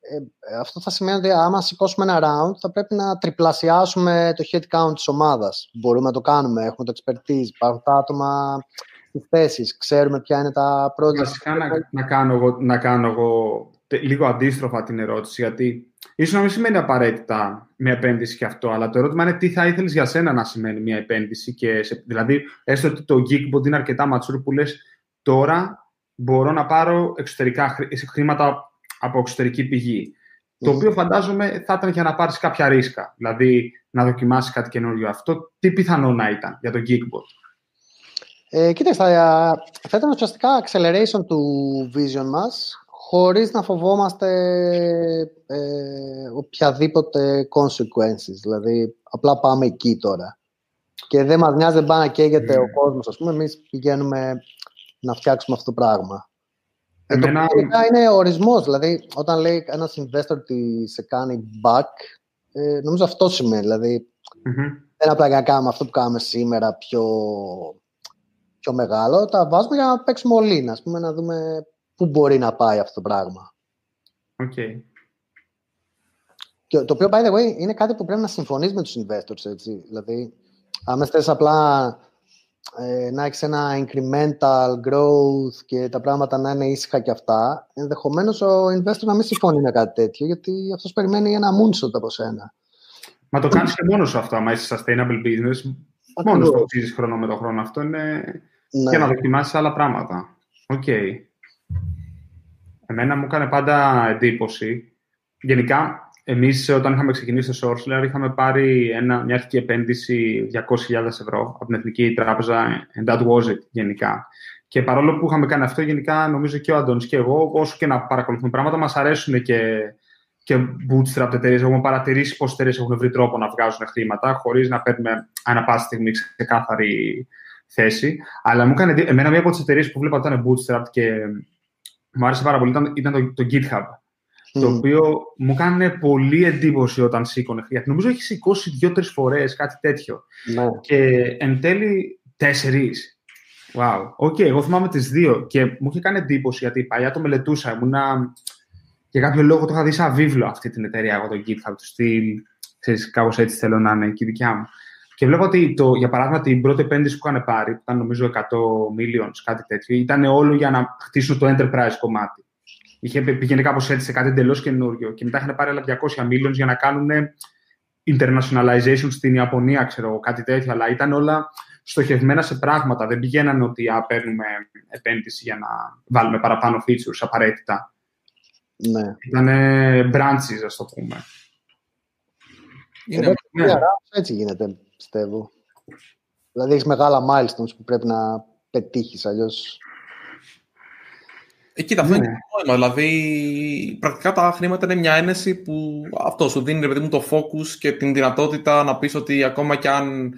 ε, αυτό θα σημαίνει ότι άμα σηκώσουμε ένα round, θα πρέπει να τριπλασιάσουμε το head count της ομάδας. Μπορούμε να το κάνουμε, έχουμε το expertise, υπάρχουν τα άτομα τις θέσεις, ξέρουμε ποια είναι τα project. Βασικά να, να, κάνω εγώ, να κάνω εγώ λίγο αντίστροφα την ερώτηση, γιατί ίσως να μην σημαίνει απαραίτητα μια επένδυση και αυτό, αλλά το ερώτημα είναι τι θα ήθελες για σένα να σημαίνει μια επένδυση. Και σε, δηλαδή, έστω ότι το Geekbot είναι αρκετά mature που λες τώρα μπορώ να πάρω εξωτερικά χρήματα από εξωτερική πηγή. Το οποίο φαντάζομαι θα ήταν για να πάρεις κάποια ρίσκα. Δηλαδή να δοκιμάσεις κάτι καινούριο. Αυτό τι πιθανό να ήταν για το Geekbot. Ε, κοίταξε, θα, θα ήταν ουσιαστικά acceleration του vision μας, χωρίς να φοβόμαστε ε, οποιαδήποτε consequences. Δηλαδή, απλά πάμε εκεί τώρα. Και δεν μας νοιάζει, δεν πάει να καίγεται ο κόσμος, ας πούμε, εμείς πηγαίνουμε να φτιάξουμε αυτό το πράγμα. Ε, το είναι ορισμός, δηλαδή, όταν λέει ένας investor ότι σε κάνει back, ε, νομίζω αυτό σημαίνει, δηλαδή, mm-hmm. δεν απλά για να κάνουμε αυτό που κάνουμε σήμερα πιο πιο μεγάλο, τα βάζουμε για να παίξουμε όλοι, ας πούμε, να δούμε πού μπορεί να πάει αυτό το πράγμα. Okay. Και το οποίο, by the way, είναι κάτι που πρέπει να συμφωνείς με τους investors, έτσι. Δηλαδή, άμα θες απλά ε, να έχεις ένα incremental growth και τα πράγματα να είναι ήσυχα και αυτά, ενδεχομένως ο investor να μην συμφωνεί με κάτι τέτοιο, γιατί αυτός περιμένει ένα moonshot από σένα. Μα το κάνεις και μόνος σου αυτό, άμα είσαι sustainable business. Μόνος το αξίζεις χρόνο με το χρόνο. Αυτό είναι ναι. και να δοκιμάσει άλλα πράγματα. Οκ. Okay. Εμένα μου έκανε πάντα εντύπωση. Γενικά, εμείς όταν είχαμε ξεκινήσει το Sourceler, είχαμε πάρει ένα, μια αρχική επένδυση 200.000 ευρώ από την Εθνική Τράπεζα, and that was it γενικά. Και παρόλο που είχαμε κάνει αυτό, γενικά νομίζω και ο Αντώνης και εγώ, όσο και να παρακολουθούμε πράγματα, μας αρέσουν και, και bootstrap εταιρείες. Έχουμε παρατηρήσει πώς εταιρείες έχουν βρει τρόπο να βγάζουν χρήματα, χωρίς να παίρνουμε ανά πάση στιγμή ξεκάθαρη θέση. Αλλά μου έκανε, εμένα μία από τις εταιρείες που βλέπα ήταν bootstrap και μου άρεσε πάρα πολύ ήταν, ήταν το, το GitHub. Το οποίο μου έκανε πολύ εντύπωση όταν σήκωνε. Γιατί νομίζω έχει σηκώσει δύο-τρεις φορές κάτι τέτοιο. Ναι. Και εν τέλει τέσσερις. Wow. Οκ, okay, εγώ θυμάμαι τις δύο και μου είχε κάνει εντύπωση γιατί παλιά το μελετούσα. Ήμουνα. Για κάποιο λόγο το είχα δει σαν βίβλο αυτή την εταιρεία, εγώ το GitHub, του στυλ. Ξέρεις, κάπως έτσι θέλω να είναι και η δικιά μου. Και βλέπω ότι, το, για παράδειγμα, την πρώτη επένδυση που είχαν πάρει, που ήταν νομίζω 100 millions, κάτι τέτοιο, ήταν όλο για να χτίσουν το enterprise κομμάτι. Είχε, πήγαινε κάπως έτσι σε κάτι εντελώς καινούριο. Και μετά είχαν πάρει άλλα 200 millions για να κάνουν internationalization στην Ιαπωνία, ξέρω κάτι τέτοιο. Αλλά ήταν όλα στοχευμένα σε πράγματα. Δεν πηγαίναν ότι α, παίρνουμε επένδυση για να βάλουμε παραπάνω features απαραίτητα. Ναι. Ήταν branches, ας το πούμε. Είναι, ναι. Έτσι γίνεται πιστεύω. Δηλαδή έχεις μεγάλα milestones που πρέπει να πετύχεις αλλιώς. Ε, κοίτα, αυτό είναι ναι. το νόημα. Δηλαδή, πρακτικά τα χρήματα είναι μια ένεση που αυτό σου δίνει, παιδί μου, το focus και την δυνατότητα να πεις ότι ακόμα κι αν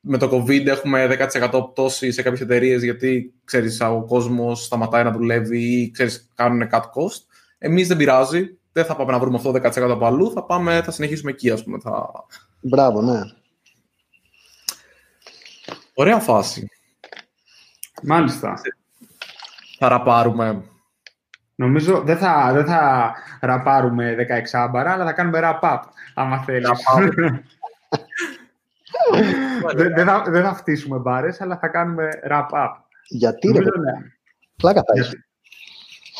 με το COVID έχουμε 10% πτώση σε κάποιες εταιρείες γιατί, ξέρεις, ο κόσμος σταματάει να δουλεύει ή, ξέρεις, κάνουν cut cost. Εμείς δεν πειράζει, δεν θα πάμε να βρούμε αυτό 10% από αλλού, θα, πάμε, θα συνεχίσουμε εκεί, ας πούμε. Θα... Μπράβο, ναι. Ωραία φάση. Μάλιστα. Θα ραπάρουμε. Νομίζω δεν θα, δεν θα ραπάρουμε 16 άμπαρα, αλλά θα κάνουμε rap-up, άμα θέλεις. δεν, δεν, θα, δεν θα φτύσουμε μπάρες, αλλά θα κάνουμε rap-up. Γιατί ρε, ναι. Πλάκα θα έχεις.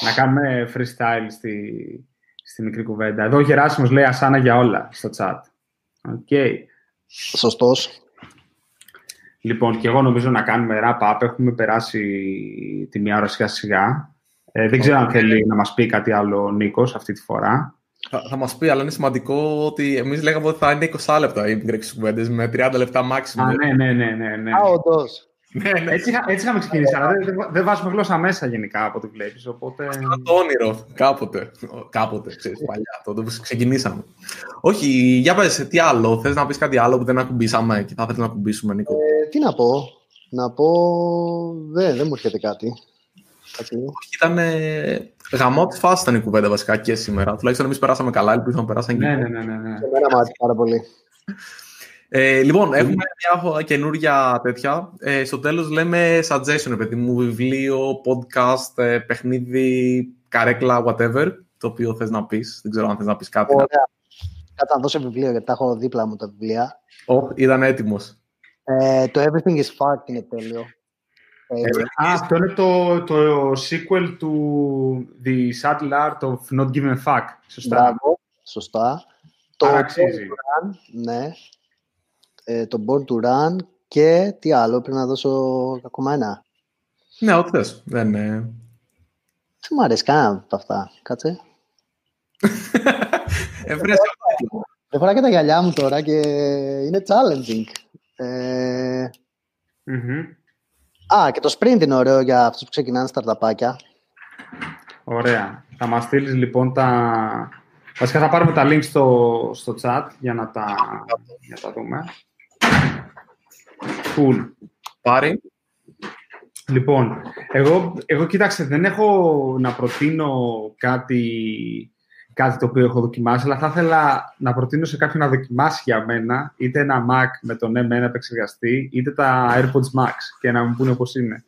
Να κάνουμε freestyle στη, στη μικρή κουβέντα. Εδώ ο Γεράσιμος λέει ασάνα για όλα στο chat. Okay. Σωστός. Λοιπόν, και εγώ νομίζω να κάνουμε wrap-up. Έχουμε περάσει τη μία ώρα σιγά σιγά. Ε, δεν ξέρω αν θέλει να μας πει κάτι άλλο ο Νίκος αυτή τη φορά. Θα, θα μας πει, αλλά είναι σημαντικό ότι εμείς λέγαμε ότι θα είναι 20 λεπτά οι μικρές κουβέντες με 30 λεπτά maximum. Α, ναι, ναι, ναι. ναι, ναι. Α, όντως. Ναι, ναι. Έτσι, έτσι είχαμε ξεκινήσει, αλλά δεν, δεν βάζουμε γλώσσα μέσα γενικά από ό,τι βλέπεις, οπότε... Αυτό το όνειρο, κάποτε, κάποτε, ξέρεις, παλιά, τότε που ξεκινήσαμε. Όχι, για πες, τι άλλο, θες να πεις κάτι άλλο που δεν ακουμπήσαμε και θα ήθελα να ακουμπήσουμε, Νίκο; Ε, τι να πω, να πω, δεν, δεν μου έρχεται κάτι. Ήταν γαμό τη φάση ήταν η κουβέντα βασικά και σήμερα. Τουλάχιστον εμείς περάσαμε καλά, ελπίζω να περάσαμε και. Ναι, ναι, ναι. ναι. ναι. Εμένα μου πάρα πολύ. Ε, λοιπόν, έχουμε μια καινούρια τέτοια. Ε, στο τέλος λέμε suggestion, παιδί μου, βιβλίο, podcast, ε, παιχνίδι, καρέκλα, whatever, το οποίο θες να πεις. Δεν ξέρω αν θες να πεις κάτι. Ωραία. Κάτω να δώσω βιβλίο, γιατί τα έχω δίπλα μου τα βιβλία. Oh, ήταν έτοιμος. Ε, το Everything is Fucked είναι τέλειο. Ε, α, αυτό είναι το, το sequel του The Subtle Art of Not Giving a Fuck. Σωστά. Μπράβο, σωστά. Το αξίζει. ναι. Ε, το Born to Run και τι άλλο, πρέπει να δώσω ακόμα ένα. Ναι, ό,τι θες. Δεν, ε... δεν μου αρέσει καν από αυτά. Κάτσε. ε, δεν φορά και τα γυαλιά μου τώρα και είναι challenging. Ε... Mm-hmm. Α, και το sprint είναι ωραίο για αυτούς που ξεκινάνε σταρταπάκια. Ωραία. Θα μας στείλεις λοιπόν τα... Βασικά θα πάρουμε τα links στο, στο chat για να τα, για τα δούμε. Cool. Πάρει. Λοιπόν, εγώ, εγώ κοίταξε, δεν έχω να προτείνω κάτι κάτι το οποίο έχω δοκιμάσει, αλλά θα ήθελα να προτείνω σε κάποιον να δοκιμάσει για μένα είτε ένα Mac με τον M1 επεξεργαστή, είτε τα AirPods Max και να μου πούνε πώς είναι.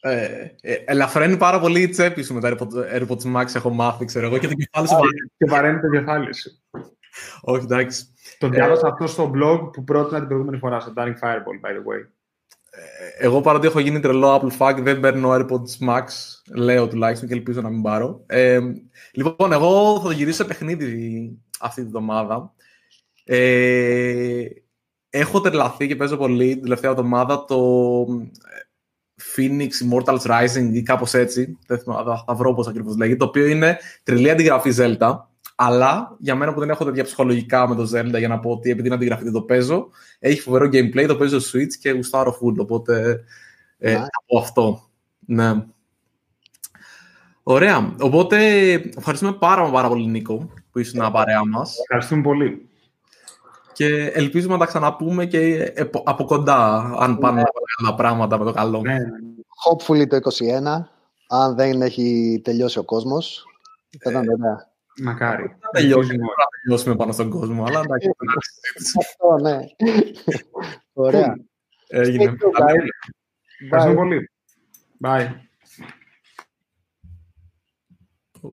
Ε, ε, ελαφραίνει πάρα πολύ η τσέπη σου με τα AirPods Max, έχω μάθει, ξέρω εγώ, και το κεφάλι σου βαραίνει. Και βαραίνει το κεφάλι σου. Όχι, εντάξει. Το διάβασα ε, αυτό στο blog που πρότεινα την προηγούμενη φορά, στο Daring Fireball, by the way. Ε, εγώ παρότι έχω γίνει τρελό Apple Fuck, δεν παίρνω AirPods Max, λέω τουλάχιστον και ελπίζω να μην πάρω. Ε, λοιπόν, εγώ θα το γυρίσω σε παιχνίδι αυτή τη βδομάδα. Ε, έχω τρελαθεί και παίζω πολύ την τελευταία εβδομάδα το ε, Phoenix Immortals Rising ή κάπως έτσι, θα, θα βρω πώς ακριβώς λέγεται, το οποίο είναι τρελή αντιγραφή Zelda. Αλλά για μένα που δεν έχω τέτοια ψυχολογικά με το Zelda για να πω ότι επειδή είναι αντιγραφή δεν το παίζω, έχει φοβερό gameplay, το παίζω Switch και γουστάρω full, οπότε ε, από αυτό. Ναι. Ωραία. Οπότε ευχαριστούμε πάρα, πάρα πολύ Νίκο που ήσουν παρέα μας. Ευχαριστούμε πολύ. Και ελπίζουμε να τα ξαναπούμε και από κοντά, αν πάνε ναι. άλλα πράγματα με το καλό. Ναι. Hopefully το 21, αν δεν έχει τελειώσει ο κόσμος. Θα ήταν ε, ωραία. Μακάρι. Θα τελειώσουμε πάνω στον κόσμο, αλλά εντάξει. Αυτό, ναι. Ωραία. Έγινε. Ευχαριστώ πολύ. Bye.